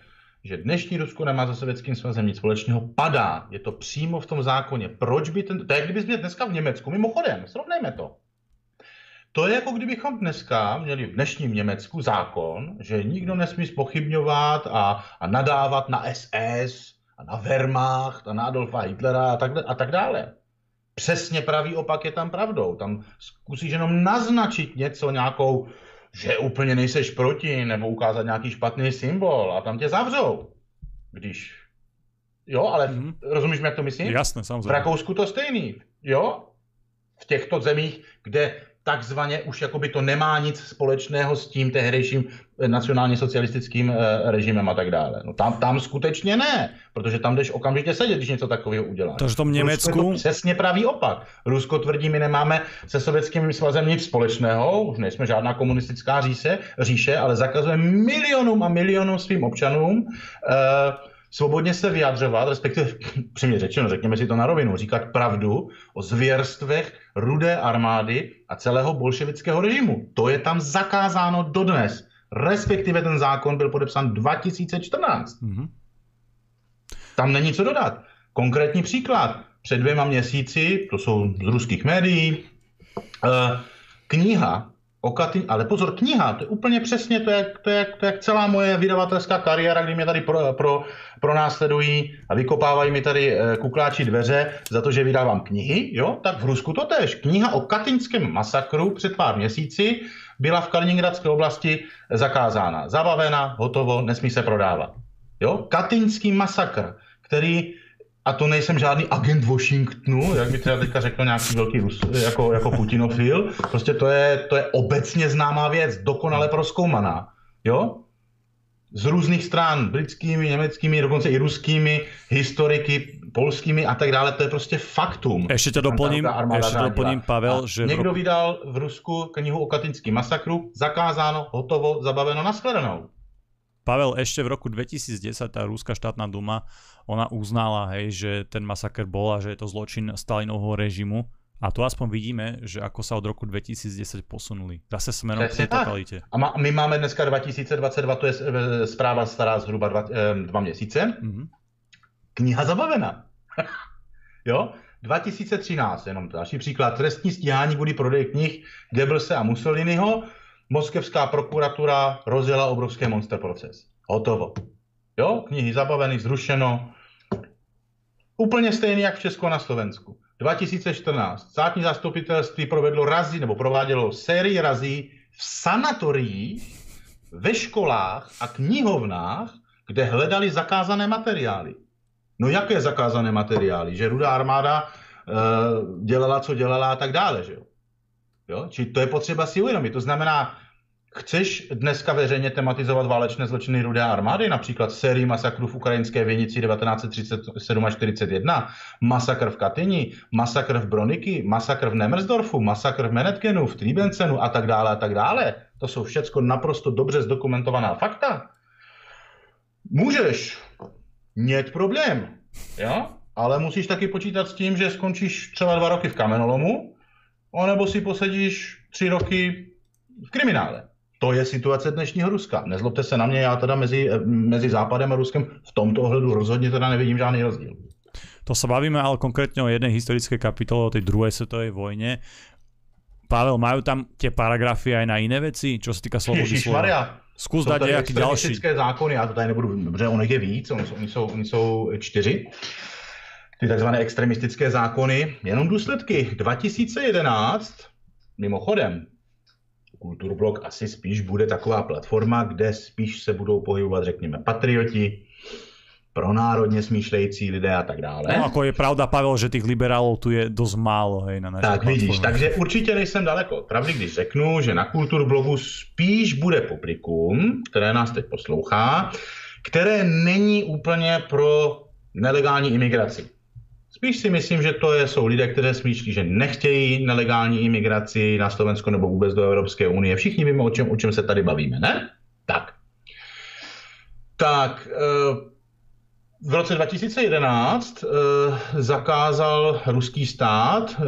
že dnešní Rusko nemá za Sovětským svazem nic společného, padá. Je to přímo v tom zákoně. Proč by ten... To je, kdyby měl dneska v Německu. Mimochodem, srovnejme to. To je jako kdybychom dneska měli v dnešním Německu zákon, že nikdo nesmí spochybňovat a, a nadávat na SS a na Wehrmacht a na Adolfa Hitlera a tak, a tak dále. Přesně pravý opak je tam pravdou. Tam zkusíš jenom naznačit něco, nějakou že úplně nejseš proti, nebo ukázat nějaký špatný symbol a tam tě zavřou. Když... Jo, ale mm-hmm. rozumíš, jak to myslím? Jasné, samozřejmě. V Rakousku to stejný. Jo? V těchto zemích, kde takzvaně už jakoby to nemá nic společného s tím tehdejším eh, nacionálně socialistickým eh, režimem a tak dále. No tam, tam skutečně ne, protože tam jdeš okamžitě sedět, když něco takového uděláš. Takže v tom Německu... Rusko to přesně pravý opak. Rusko tvrdí, my nemáme se sovětským svazem nic společného, už nejsme žádná komunistická říše, říše ale zakazujeme milionům a milionům svým občanům uh, svobodně se vyjadřovat, respektive přímě řečeno, řekněme si to na rovinu, říkat pravdu o zvěrstvech rudé armády a celého bolševického režimu. To je tam zakázáno dodnes. Respektive ten zákon byl podepsán 2014. Mm-hmm. Tam není co dodat. Konkrétní příklad. Před dvěma měsíci, to jsou z ruských médií, eh, kniha O Katyň, ale pozor, kniha, to je úplně přesně, to je, to je, to je celá moje vydavatelská kariéra, kdy mě tady pro, pro, pro následují a vykopávají mi tady eh, kukláči dveře za to, že vydávám knihy, jo, tak v Rusku to tež. Kniha o katyňském masakru před pár měsíci byla v Kaliningradské oblasti zakázána. Zabavena, hotovo, nesmí se prodávat. Jo, katyňský masakr který a to nejsem žádný agent Washingtonu, jak by třeba teďka řekl nějaký velký Rus, jako, jako Putinofil. Prostě to je, to je obecně známá věc, dokonale proskoumaná. Jo? Z různých stran, britskými, německými, dokonce i ruskými, historiky, polskými a tak dále, to je prostě faktum. Ještě to doplním, ještě to doplním Pavel, že... Někdo vydal v Rusku knihu o katinském masakru, zakázáno, hotovo, zabaveno, nashledanou. Pavel, ešte v roku 2010 tá Rúska štátna duma, ona uznala, hej, že ten masaker bol a že je to zločin Stalinovho režimu. A tu aspoň vidíme, že ako sa od roku 2010 posunuli. Zase smerom k tej totalite. A má, my máme dneska 2022, to je správa stará zhruba dva, dva měsíce. Mm-hmm. Kniha zabavená. jo? 2013, jenom další příklad, trestní stíhání kvůli prodeji knih Goebbelse a Mussoliniho moskevská prokuratura rozjela obrovský monster proces. Hotovo. Jo, knihy zabaveny, zrušeno. Úplně stejný jak v Česku a na Slovensku. 2014. Státní zastupitelství provedlo razy, nebo provádělo sérii razí v sanatoriích, ve školách a knihovnách, kde hledali zakázané materiály. No jaké zakázané materiály? Že rudá armáda e, dělala, co dělala a tak dále, že jo? Jo? Či to je potřeba si uvědomit. To znamená, Chceš dneska veřejně tematizovat válečné zločiny Rudé armády, například sérii masakrů v ukrajinské Věnici 1937 až 41, masakr v Katyni, masakr v Broniky, masakr v Nemersdorfu, masakr v Menetkenu, v Triebencenu a tak dále a tak dále. To jsou všechno naprosto dobře zdokumentovaná fakta. Můžeš, nět problém, jo? ale musíš taky počítat s tím, že skončíš třeba dva roky v kamenolomu, anebo si posedíš tři roky v kriminále. To je situace dnešního Ruska. Nezlobte se na mě, já teda mezi, mezi Západem a Ruskem v tomto ohledu rozhodně teda nevidím žádný rozdíl. To sa bavíme ale konkrétne o jednej historickej kapitole, o tej druhej svetovej vojne. Pavel, majú tam tie paragrafy aj na iné veci, čo sa týka slobody slova? Zkus dať nejaký ďalší. zákony, já to tady nebudu, dobře, on je víc, oni jsou, oni jsou, oni jsou čtyři ty takzvané extremistické zákony, jenom důsledky. 2011, mimochodem, Kulturblok asi spíš bude taková platforma, kde spíš se budou pohybovat, řekněme, patrioti, pronárodně smýšlející lidé a tak dále. No, jako je pravda, Pavel, že těch liberálů tu je dost málo hej, na naší Tak platformě. vidíš, takže určitě nejsem daleko. Pravdy, když řeknu, že na Kulturblogu spíš bude publikum, které nás teď poslouchá, které není úplně pro nelegální imigraci. Spíš si myslím, že to je, jsou lidé, kteří smýšlí, že nechtějí nelegální imigraci na Slovensko nebo vůbec do Evropské unie. Všichni víme, o čem, o čem se tady bavíme, ne? Tak. Tak, eh, v roce 2011 eh, zakázal ruský stát eh,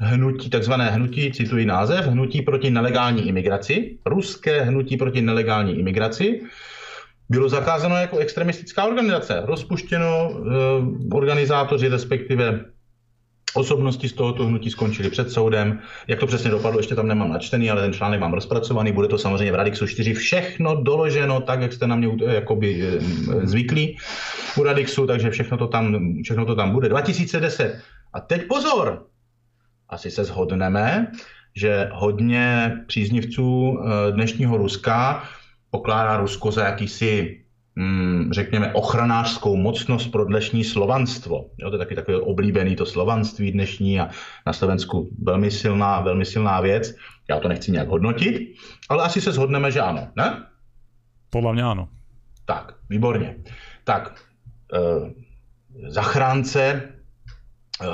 hnutí, takzvané hnutí, cituji název, hnutí proti nelegální imigraci, ruské hnutí proti nelegální imigraci, bylo zakázáno jako extremistická organizace. Rozpuštěno, eh, organizátoři, respektive osobnosti z tohoto hnutí skončili před soudem. Jak to přesně dopadlo, ještě tam nemám načtený, ale ten článek mám rozpracovaný. Bude to samozřejmě v Radixu 4 všechno doloženo, tak jak jste na mě eh, jakoby eh, zvyklí u Radixu, takže všechno to tam, všechno to tam bude. 2010. A teď pozor, asi se shodneme, že hodně příznivců dnešního Ruska pokládá Rusko za jakýsi hmm, řekněme, ochranářskou mocnost pro dnešní slovanstvo. Jo, to je taky takové oblíbený to slovanství dnešní a na Slovensku velmi silná, velmi silná věc. Já to nechci nějak hodnotit, ale asi se shodneme, že ano, ne? Podle mě ano. Tak, výborně. Tak, eh, zachránce eh,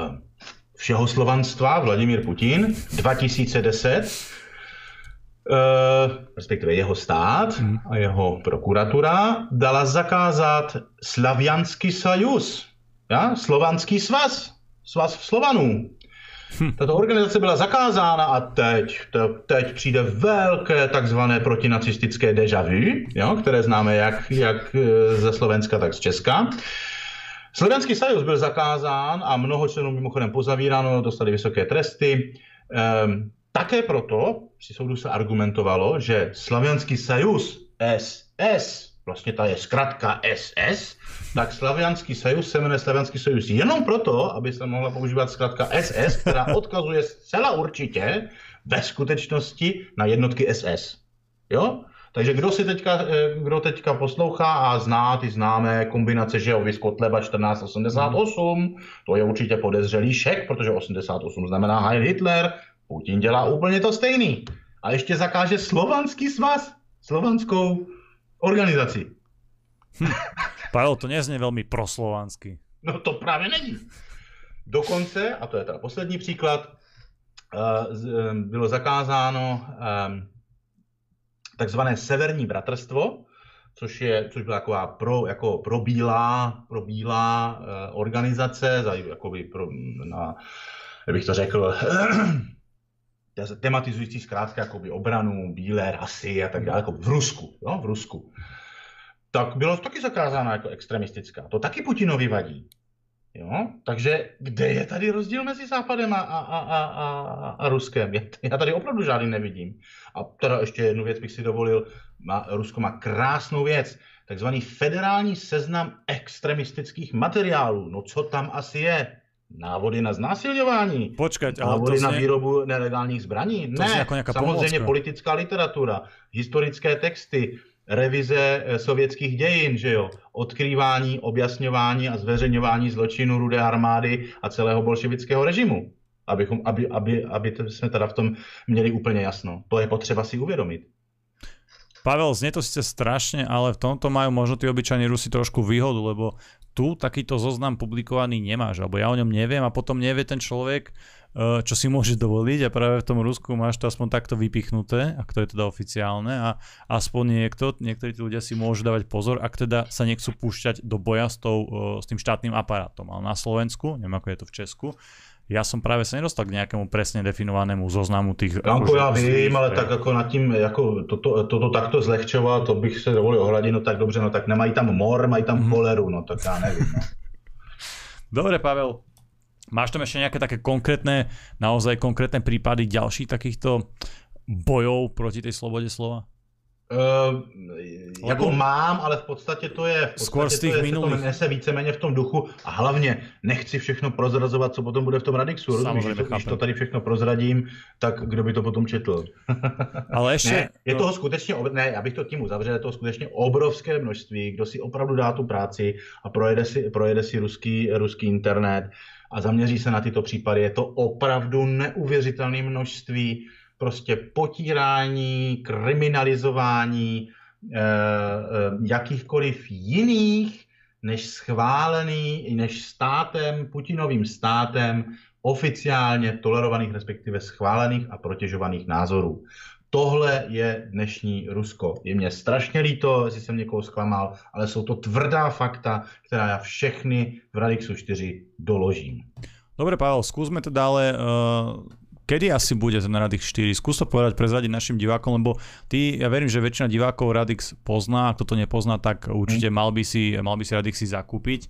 všeho slovanstva Vladimír Putin 2010 Uh, respektive jeho stát hmm. a jeho prokuratura dala zakázat Slavianský sajus, ja? slovanský svaz, svaz Slovanů. Hm. Tato organizace byla zakázána a teď, to, teď přijde velké takzvané protinacistické deja vu, jo, které známe jak, jak e, ze Slovenska, tak z Česka. Slovenský sajus byl zakázán a mnoho členů mimochodem pozavíráno, dostali vysoké tresty. Um, také proto při soudu se argumentovalo, že Slavianský sajus SS, vlastně ta je zkratka SS, tak Slavianský sajus se jmenuje Slavianský sajus jenom proto, aby se mohla používat zkratka SS, která odkazuje zcela určitě ve skutečnosti na jednotky SS. Jo? Takže kdo si teďka, eh, kdo teďka poslouchá a zná ty známé kombinace, že jo, Kotleba 1488, to je určitě podezřelý šek, protože 88 znamená Heil Hitler, Putin dělá úplně to stejný. A ještě zakáže slovanský svaz, slovanskou organizaci. Hm. Pavel, to neznie velmi proslovansky. No to právě není. Dokonce, a to je teda poslední příklad, eh, bylo zakázáno ehm, takzvané Severní bratrstvo, což, je, což byla taková pro, jako pro bílá, pro bílá uh, organizace, za, jakoby pro, na, jak bych to řekl, tematizující zkrátka jakoby obranu bílé rasy a tak dále, jako v Rusku, jo, v Rusku. Tak bylo taky zakázáno jako extremistická. To taky Putinovi vadí. Jo? Takže kde je tady rozdíl mezi Západem a, a, a, a, a Ruskem? Já tady opravdu žádný nevidím. A teda ještě jednu věc bych si dovolil. Má, Rusko má krásnou věc, takzvaný federální seznam extremistických materiálů. No co tam asi je? Návody na znásilňování. Počkať, ale návody to na znie... výrobu nelegálních zbraní. To ne, jako nějaká samozřejmě pomôcka. politická literatura, historické texty, revize eh, sovětských dějin, že jo, odkrývání, objasňování a zveřejňování zločinu rudé armády a celého bolševického režimu. Abychom, aby, aby, aby jsme teda v tom měli úplně jasno. To je potřeba si uvědomit. Pavel, znie to síce strašne, ale v tomto majú možno tí obyčajní Rusi trošku výhodu, lebo tu takýto zoznam publikovaný nemáš, alebo ja o ňom neviem a potom nevie ten človek, eh, čo si môže dovoliť a práve v tom Rusku máš to aspoň takto vypichnuté, ak to je teda oficiálne a aspoň niekto, niektorí tí ľudia si môžu dávať pozor, ak teda sa nechcú púšťať do boja s, tou, eh, s tým štátnym aparátom. Ale na Slovensku, neviem ako je to v Česku, ja som práve sa nedostal k nejakému presne definovanému zoznamu tých... Janko, já akože vím, ale tak jako nad tím, jako toto, toto takto zlehčovat, to bych se dovolil ohladit, no tak dobře, no tak nemají tam mor, mají tam Mhm. choleru, no tak já nevím. No. Dobre, Pavel. Máš tam ešte nejaké také konkrétne, naozaj konkrétne prípady ďalších takýchto bojov proti tej slobode slova? Uh, jako Lebo- mám, ale v podstatě to je, v Skôr z podstatě těch to, je, se to nese víceméně v tom duchu a hlavně nechci všechno prozrazovat, co potom bude v tom Radixu. Rozumíš, Samozřejmě, když to, když to tady všechno prozradím, tak kdo by to potom četl? Ale ešte... Ne, je toho skutečně, ne, já bych to tím uzavřel, je toho skutečně obrovské množství, kdo si opravdu dá tu práci a projede si, projede si ruský, ruský internet a zaměří se na tyto případy. Je to opravdu neuvěřitelné množství prostě potírání, kriminalizování eh, eh, jakýchkoliv jiných než schválený, než státem, Putinovým státem oficiálně tolerovaných, respektive schválených a protěžovaných názorů. Tohle je dnešní Rusko. Je mě strašně líto, jestli jsem někoho zklamal, ale jsou to tvrdá fakta, která já všechny v Radixu 4 doložím. Dobre, Pavel, skúsme teda ale... Uh, kedy asi bude ten Radix 4? Skús to povedať, prezradiť našim divákom, lebo ty, ja verím, že väčšina divákov Radix pozná, ak to nepozná, tak určite mal by si, mal by si Radix si zakúpiť,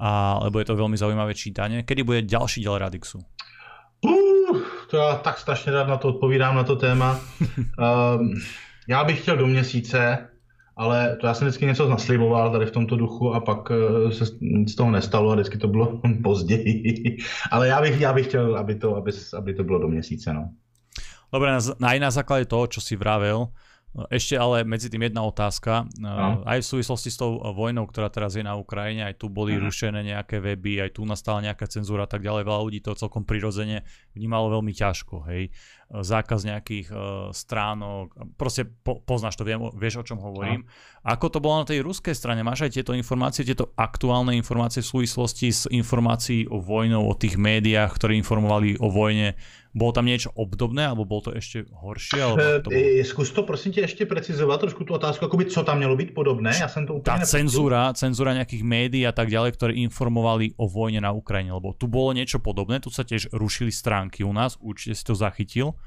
a, lebo je to veľmi zaujímavé čítanie. Kedy bude ďalší diel Radixu? Uh, to já tak strašně rád na to odpovídám, na to téma. Um, já bych chtěl do měsíce, ale to já jsem vždycky něco nasliboval tady v tomto duchu a pak eh, se nic z toho nestalo a vždycky to bylo později. ale já bych, já bych chtěl, aby to, aby, aby to bylo do měsíce. No. Dobre, na, aj na základe toho, čo si vravel, ešte ale medzi tým jedna otázka. No. Aj v súvislosti s tou vojnou, ktorá teraz je na Ukrajine, aj tu boli Mhm. rušené nejaké weby, aj tu nastala nejaká cenzúra a tak ďalej. Veľa ľudí to celkom prirodzene vnímalo veľmi ťažko. Hej. Zákaz nejakých uh, stránok, proste po, poznáš to, viem, vieš o čom hovorím. Ako to bolo na tej ruskej strane? Máš aj tieto informácie, tieto aktuálne informácie v súvislosti s informácií o vojnou, o tých médiách, ktoré informovali o vojne? Bolo tam niečo obdobné, alebo bolo to ešte horšie? Alebo ako to bolo? Eh, Zkus to prosím tě ještě precizovat trošku tu otázku, jakoby, co tam mělo být podobné. Já jsem to úplně tá nepochytil. cenzúra, cenzúra nejakých médií a tak ďalej, ktoré informovali o vojne na Ukrajine, lebo tu bolo niečo podobné, tu sa tiež rušili stránky u nás, určite si to zachytil,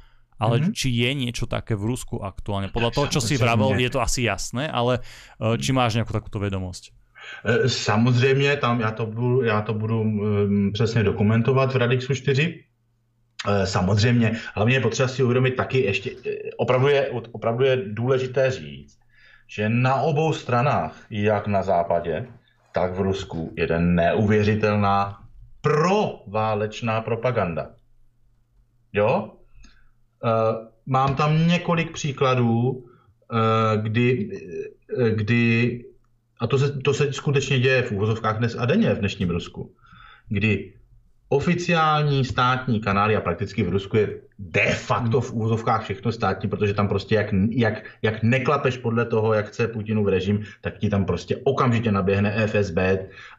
ale Mhm. mm-hmm. či je niečo také v Rusku aktuálne? Podľa toho, čo si vravel, je to asi jasné, ale eh, či máš nejakú takúto vedomosť? Eh, Samozřejmě, tam já to budu, já to budu přesně dokumentovat v Radixu 4. Eh, Samozřejmě, hlavně je potřeba si uvědomit taky ještě, opravdu je, opravdu je důležité říct, že na obou stranách, jak na západě, tak v Rusku, je neuvěřitelná proválečná propaganda. Jo? Eh, Mám tam několik příkladů kdy, kdy a to se, to se skutečně děje v úvozovkách dnes a denně v dnešním Rusku, kdy oficiální státní kanály a prakticky v Rusku je de facto v úvozovkách všechno státní, protože tam prostě jak, jak, jak neklapeš podle toho, jak chce Putinův režim, tak ti tam prostě okamžitě naběhne FSB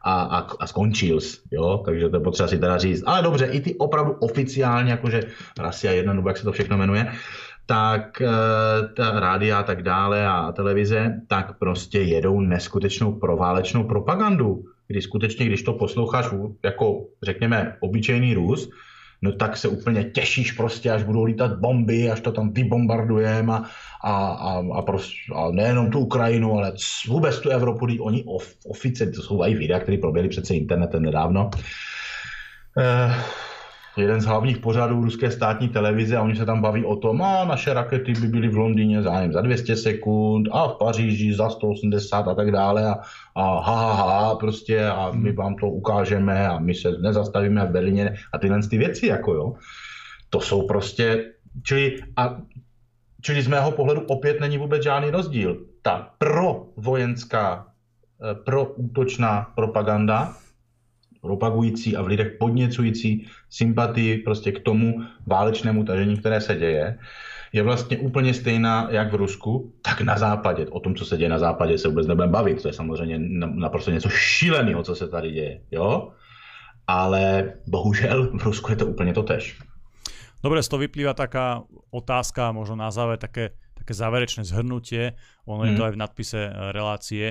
a, a, a skončil. Jo? Takže to je potřeba si teda říct. Ale dobře, i ty opravdu oficiálně, jakože Rasia 1, nebo jak se to všechno jmenuje, tak eh, ta rádia a tak dále a televize, tak prostě jedou neskutečnou proválečnou propagandu kdy skutečně, když to posloucháš jako, řekněme, obyčejný Rus, no tak se úplně těšíš prostě, až budou lítat bomby, až to tam vybombardujeme a, a, a, a, prostě, a nejenom tu Ukrajinu, ale vůbec tu Evropu, oni of, ofice, to jsou i videa, které proběhly přece internetem nedávno, eh, jeden z hlavních pořadů ruské státní televize a oni se tam baví o tom, a naše rakety by byly v Londýně zájem za 200 sekund a v Paříži za 180 a tak dále a, a ha, ha, ha, prostě a my hmm. vám to ukážeme a my se nezastavíme v Berlíně a tyhle ty věci, jako jo. To jsou prostě, čili, a, čili z mého pohledu opět není vůbec žádný rozdíl. Ta pro vojenská, eh, pro útočná propaganda propagující a v lidech podněcující sympatii prostě k tomu válečnému tažení, které se děje, je vlastně úplně stejná jak v Rusku, tak na západě. O tom, co se děje na západě, se vůbec nebudeme bavit. To je samozřejmě naprosto něco šíleného, co se tady děje. Jo? Ale bohužel v Rusku je to úplně to tež. Dobre, z toho vyplýva taká otázka, možno na záver také, také záverečné zhrnutie, ono mm. je to mhm. aj v nadpise eh, relácie.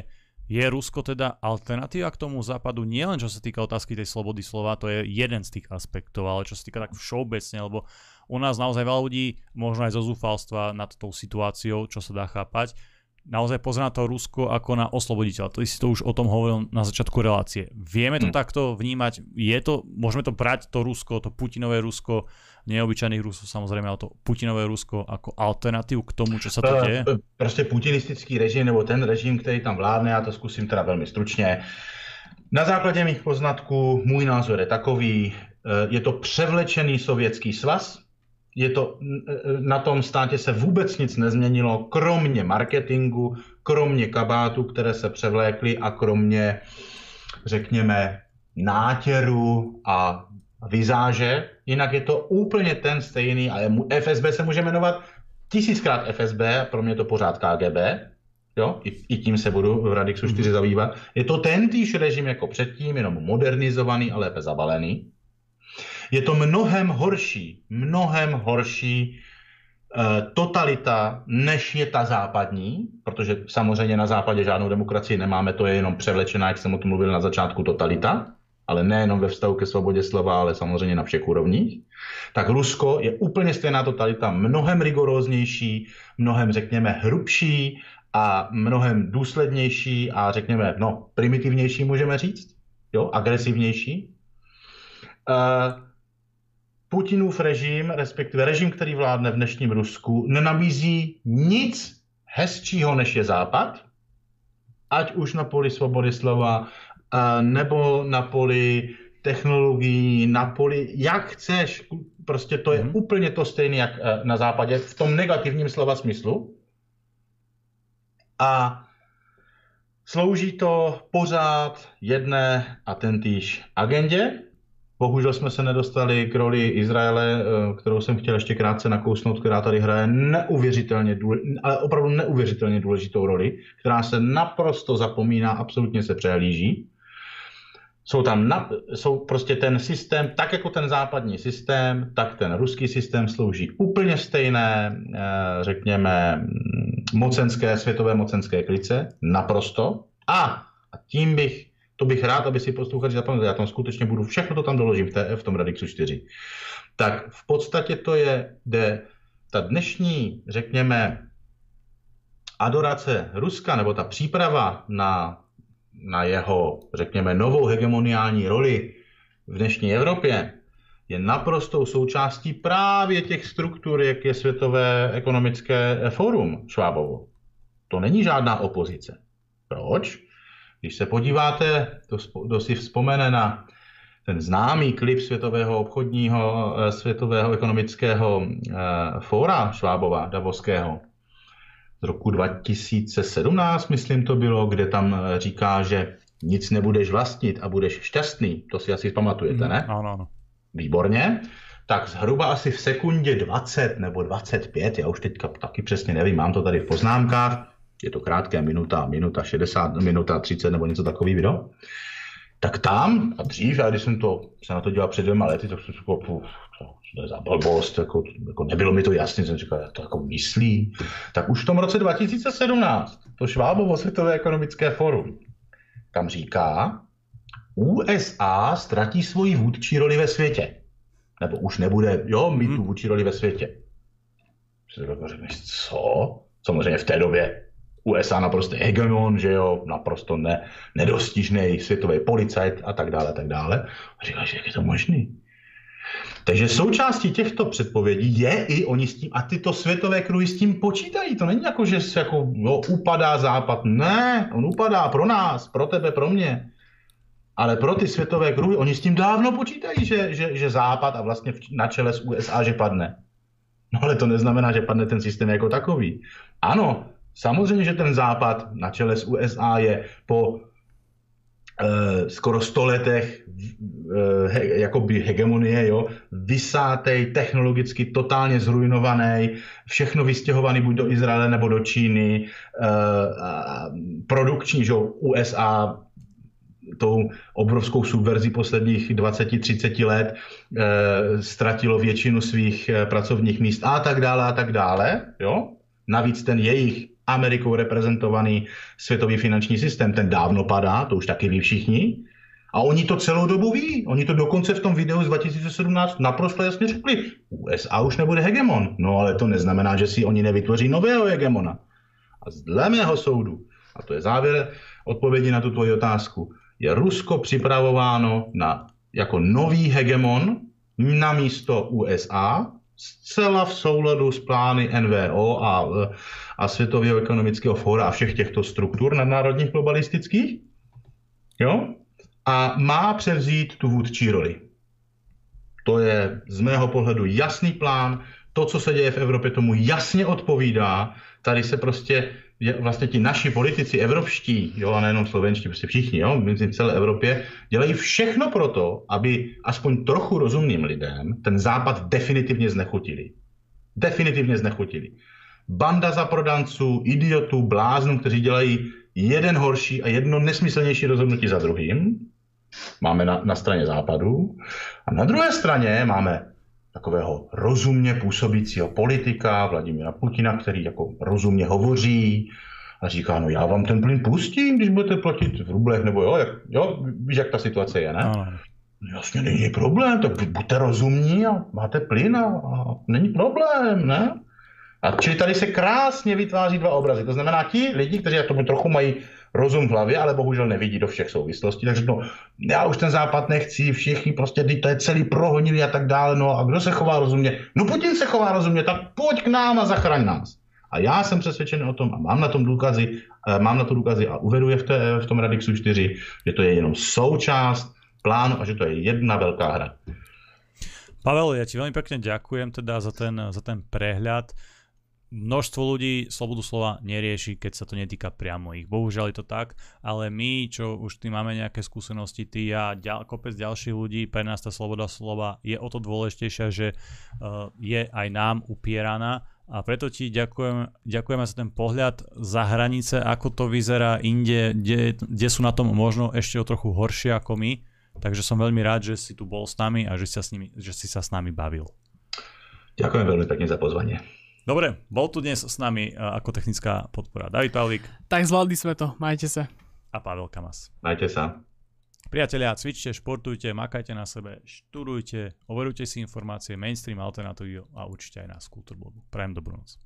Je Rusko teda alternatíva k tomu západu nielen čo sa týka otázky tej slobody slova, to je jeden z tých aspektov, ale čo sa týka tak všeobecne, lebo u nás naozaj veľa ľudí, možno aj zo zúfalstva nad tou situáciou, čo sa dá chápať, naozaj na to Rusko ako na osloboditeľa. To si to už o tom hovoril na začiatku relácie. Vieme to hmm. takto vnímať? Je to, môžeme to brať to Rusko, to Putinové Rusko, neobyčajných Rusov samozrejme, ale to Putinové Rusko ako alternatívu k tomu, čo sa to deje? Prostě putinistický režim, nebo ten režim, který tam vládne, já to zkusím teda velmi stručně. Na základě mých poznatků můj názor je takový, eh, je to převlečený sovětský svaz, je to, na tom státě se vůbec nic nezměnilo, kromě marketingu, kromě kabátů, které se převlékly a kromě, řekněme, nátěru a vizáže. Jinak je to úplně ten stejný, ale FSB se může jmenovat tisíckrát FSB, pro mě to pořád KGB, jo, i, i tím se budu v Radixu 4 mhm. zabývat. Je to ten týž režim jako předtím, jenom modernizovaný a lépe zabalený. Je to mnohem horší, mnohem horší eh, totalita, než je ta západní, protože samozřejmě na západě žádnou demokracii nemáme, to je jenom převlečená, jak jsem o tom mluvil na začátku, totalita, ale nejenom ve vztahu ke svobodě slova, ale samozřejmě na všech úrovních, tak Rusko je úplně stejná totalita, mnohem rigoróznější, mnohem, řekněme, hrubší a mnohem důslednější a, řekněme, no, primitivnější, můžeme říct, jo, agresivnější. Uh, Putinův režim, respektive režim, který vládne v dnešním Rusku, nenabízí nic hezčího, než je Západ, ať už na poli svobody slova, nebo na poli technologií, na poli, jak chceš, prostě to je mm. úplně to stejné, jak e, na západě, v tom negativním slova smyslu. A slouží to pořád jedné a tentýž agendě, Bohužel jsme se nedostali k roli Izraele, eh, kterou jsem chtěl ještě krátce nakousnout, která tady hraje neuvěřitelně, ale opravdu neuvěřitelně důležitou roli, která se naprosto zapomíná, absolutně se přehlíží. Jsou tam na, jsou prostě ten systém, tak jako ten západní systém, tak ten ruský systém slouží úplně stejné, eh, řekněme, mocenské, světové mocenské klice, naprosto. A, a tím bych to bych rád, aby si posluchači zapomněli. Já tam skutečně budu, všechno to tam doložím v, té, v tom Radixu 4. Tak v podstatě to je, kde ta dnešní, řekněme, adorace Ruska, nebo ta příprava na, na jeho, řekněme, novou hegemoniální roli v dnešní Evropě, je naprostou součástí právě těch struktur, jak je Světové ekonomické fórum Švábovo. To není žádná opozice. Proč? Když se podíváte, to, kdo si vzpomene na ten známý klip Světového obchodního, eh, Světového ekonomického eh, fóra Švábova, Davoského, z roku 2017, myslím to bylo, kde tam říká, že nic nebudeš vlastnit a budeš šťastný. To si asi pamatujete, ne? Ano, ano. Výborně. Tak zhruba asi v sekundě 20 nebo 25, já už teďka taky přesně nevím, mám to tady v poznámkách, je to krátké, minuta, minuta 60, minuta 30 nebo něco takový video. Tak tam a dřív, já když jsem to, se na to dělal před dvěma lety, tak jsem říkal, to je za blbost, jako, jako nebylo mi to jasné, jsem říkal, to jako myslí. Tak už v tom roce 2017 to Švábovo Světové ekonomické fórum tam říká, USA ztratí svoji vůdčí roli ve světě. Nebo už nebude, jo, mít hmm. tu vůdčí roli ve světě. Co? Samozřejmě v té době USA naprosto hegemon, že jo, naprosto ne, nedostižný světový policajt a tak dále, a tak dále. A říkáš, jak je to možný? Takže součástí těchto předpovědí je i oni s tím, a tyto světové kruhy s tím počítají. To není jako, že se jako, jo, upadá západ. Ne, on upadá pro nás, pro tebe, pro mě. Ale pro ty světové kruhy, oni s tím dávno počítají, že, že, že západ a vlastně na čele s USA, že padne. No ale to neznamená, že padne ten systém jako takový. Ano, samozřejmě, že ten západ na čele s USA je po skoro 100 letech uh, he, jakoby hegemonie, jo, vysátej, technologicky totálně zrujnovaný, všechno vystěhovaný buď do Izraele nebo do Číny, uh, produkční, že USA tou obrovskou subverzí posledních 20-30 let e, ztratilo většinu svých pracovních míst a tak dále a tak dále. Jo? Navíc ten jejich Amerikou reprezentovaný světový finanční systém, ten dávno padá, to už taky ví všichni. A oni to celou dobu ví. Oni to dokonce v tom videu z 2017 naprosto jasně řekli. USA už nebude hegemon. No ale to neznamená, že si oni nevytvoří nového hegemona. A z dle mého soudu, a to je závěr odpovědi na tu tvoji otázku, je Rusko připravováno na, jako nový hegemon na místo USA, zcela v souladu s plány NVO a, a Světového ekonomického fóra a všech těchto struktur nadnárodních globalistických. Jo? A má převzít tu vůdčí roli. To je z mého pohledu jasný plán. To, co se děje v Evropě, tomu jasně odpovídá. Tady se prostě vlastně ti naši politici evropští, jo, a nejenom slovenští, prostě všichni, jo, v celé Evropě, dělají všechno pro to, aby aspoň trochu rozumným lidem ten západ definitivně znechutili. Definitivně znechutili. Banda zaprodanců, idiotů, bláznů, kteří dělají jeden horší a jedno nesmyslnější rozhodnutí za druhým, máme na, na straně západu. A na druhé straně máme takového rozumně působícího politika Vladimira Putina, který jako rozumně hovoří a říká, no já vám ten plyn pustím, když budete platit v rublech, nebo jo, jak, jo víš, jak ta situace je, ne? No. Jasně, není problém, tak buďte rozumní a máte plyn a, a není problém, ne? A čili tady se krásně vytváří dva obrazy. To znamená, ti lidi, kteří tomu trochu mají rozum v hlavě, ale bohužel nevidí do všech souvislostí, takže no, já už ten západ nechci, všichni prostě, to je celý prohonilý a tak dále, no a kdo se chová rozumně? No Putin se chová rozumně, tak pojď k nám a zachraň nás. A já jsem přesvědčen o tom a mám na tom důkazy, eh, mám na to důkazy a uvedu je v, té, v tom Radixu 4, že to je jenom součást plánu a že to je jedna velká hra. Pavel, ja ti veľmi pekne ďakujem teda za ten, za ten prehľad množstvo ľudí slobodu slova nerieši, keď sa to netýka priamo ich. Bohužiaľ je to tak, ale my, čo už tým máme nejaké skúsenosti, ty a ďal, kopec ďalších ľudí, pre nás tá sloboda slova je o to dôležitejšia, že uh, je aj nám upieraná a preto ti ďakujem, ďakujeme za ten pohľad za hranice, ako to vyzerá inde, kde, sú na tom možno ešte o trochu horšie ako my. Takže som veľmi rád, že si tu bol s nami a že si sa s, nimi, že si sa s nami bavil. Ďakujem veľmi pekne za pozvanie. Dobre, bol tu dnes s nami e, ako technická podpora David Pavlík. Tak zvládli sme to, majte sa. A Pavel Kamas. Majte sa. Priatelia, cvičte, športujte, makajte na sebe, študujte, overujte si informácie, mainstream, alternatívy a určite aj nás Kultúrblogu. Prajem dobrú noc.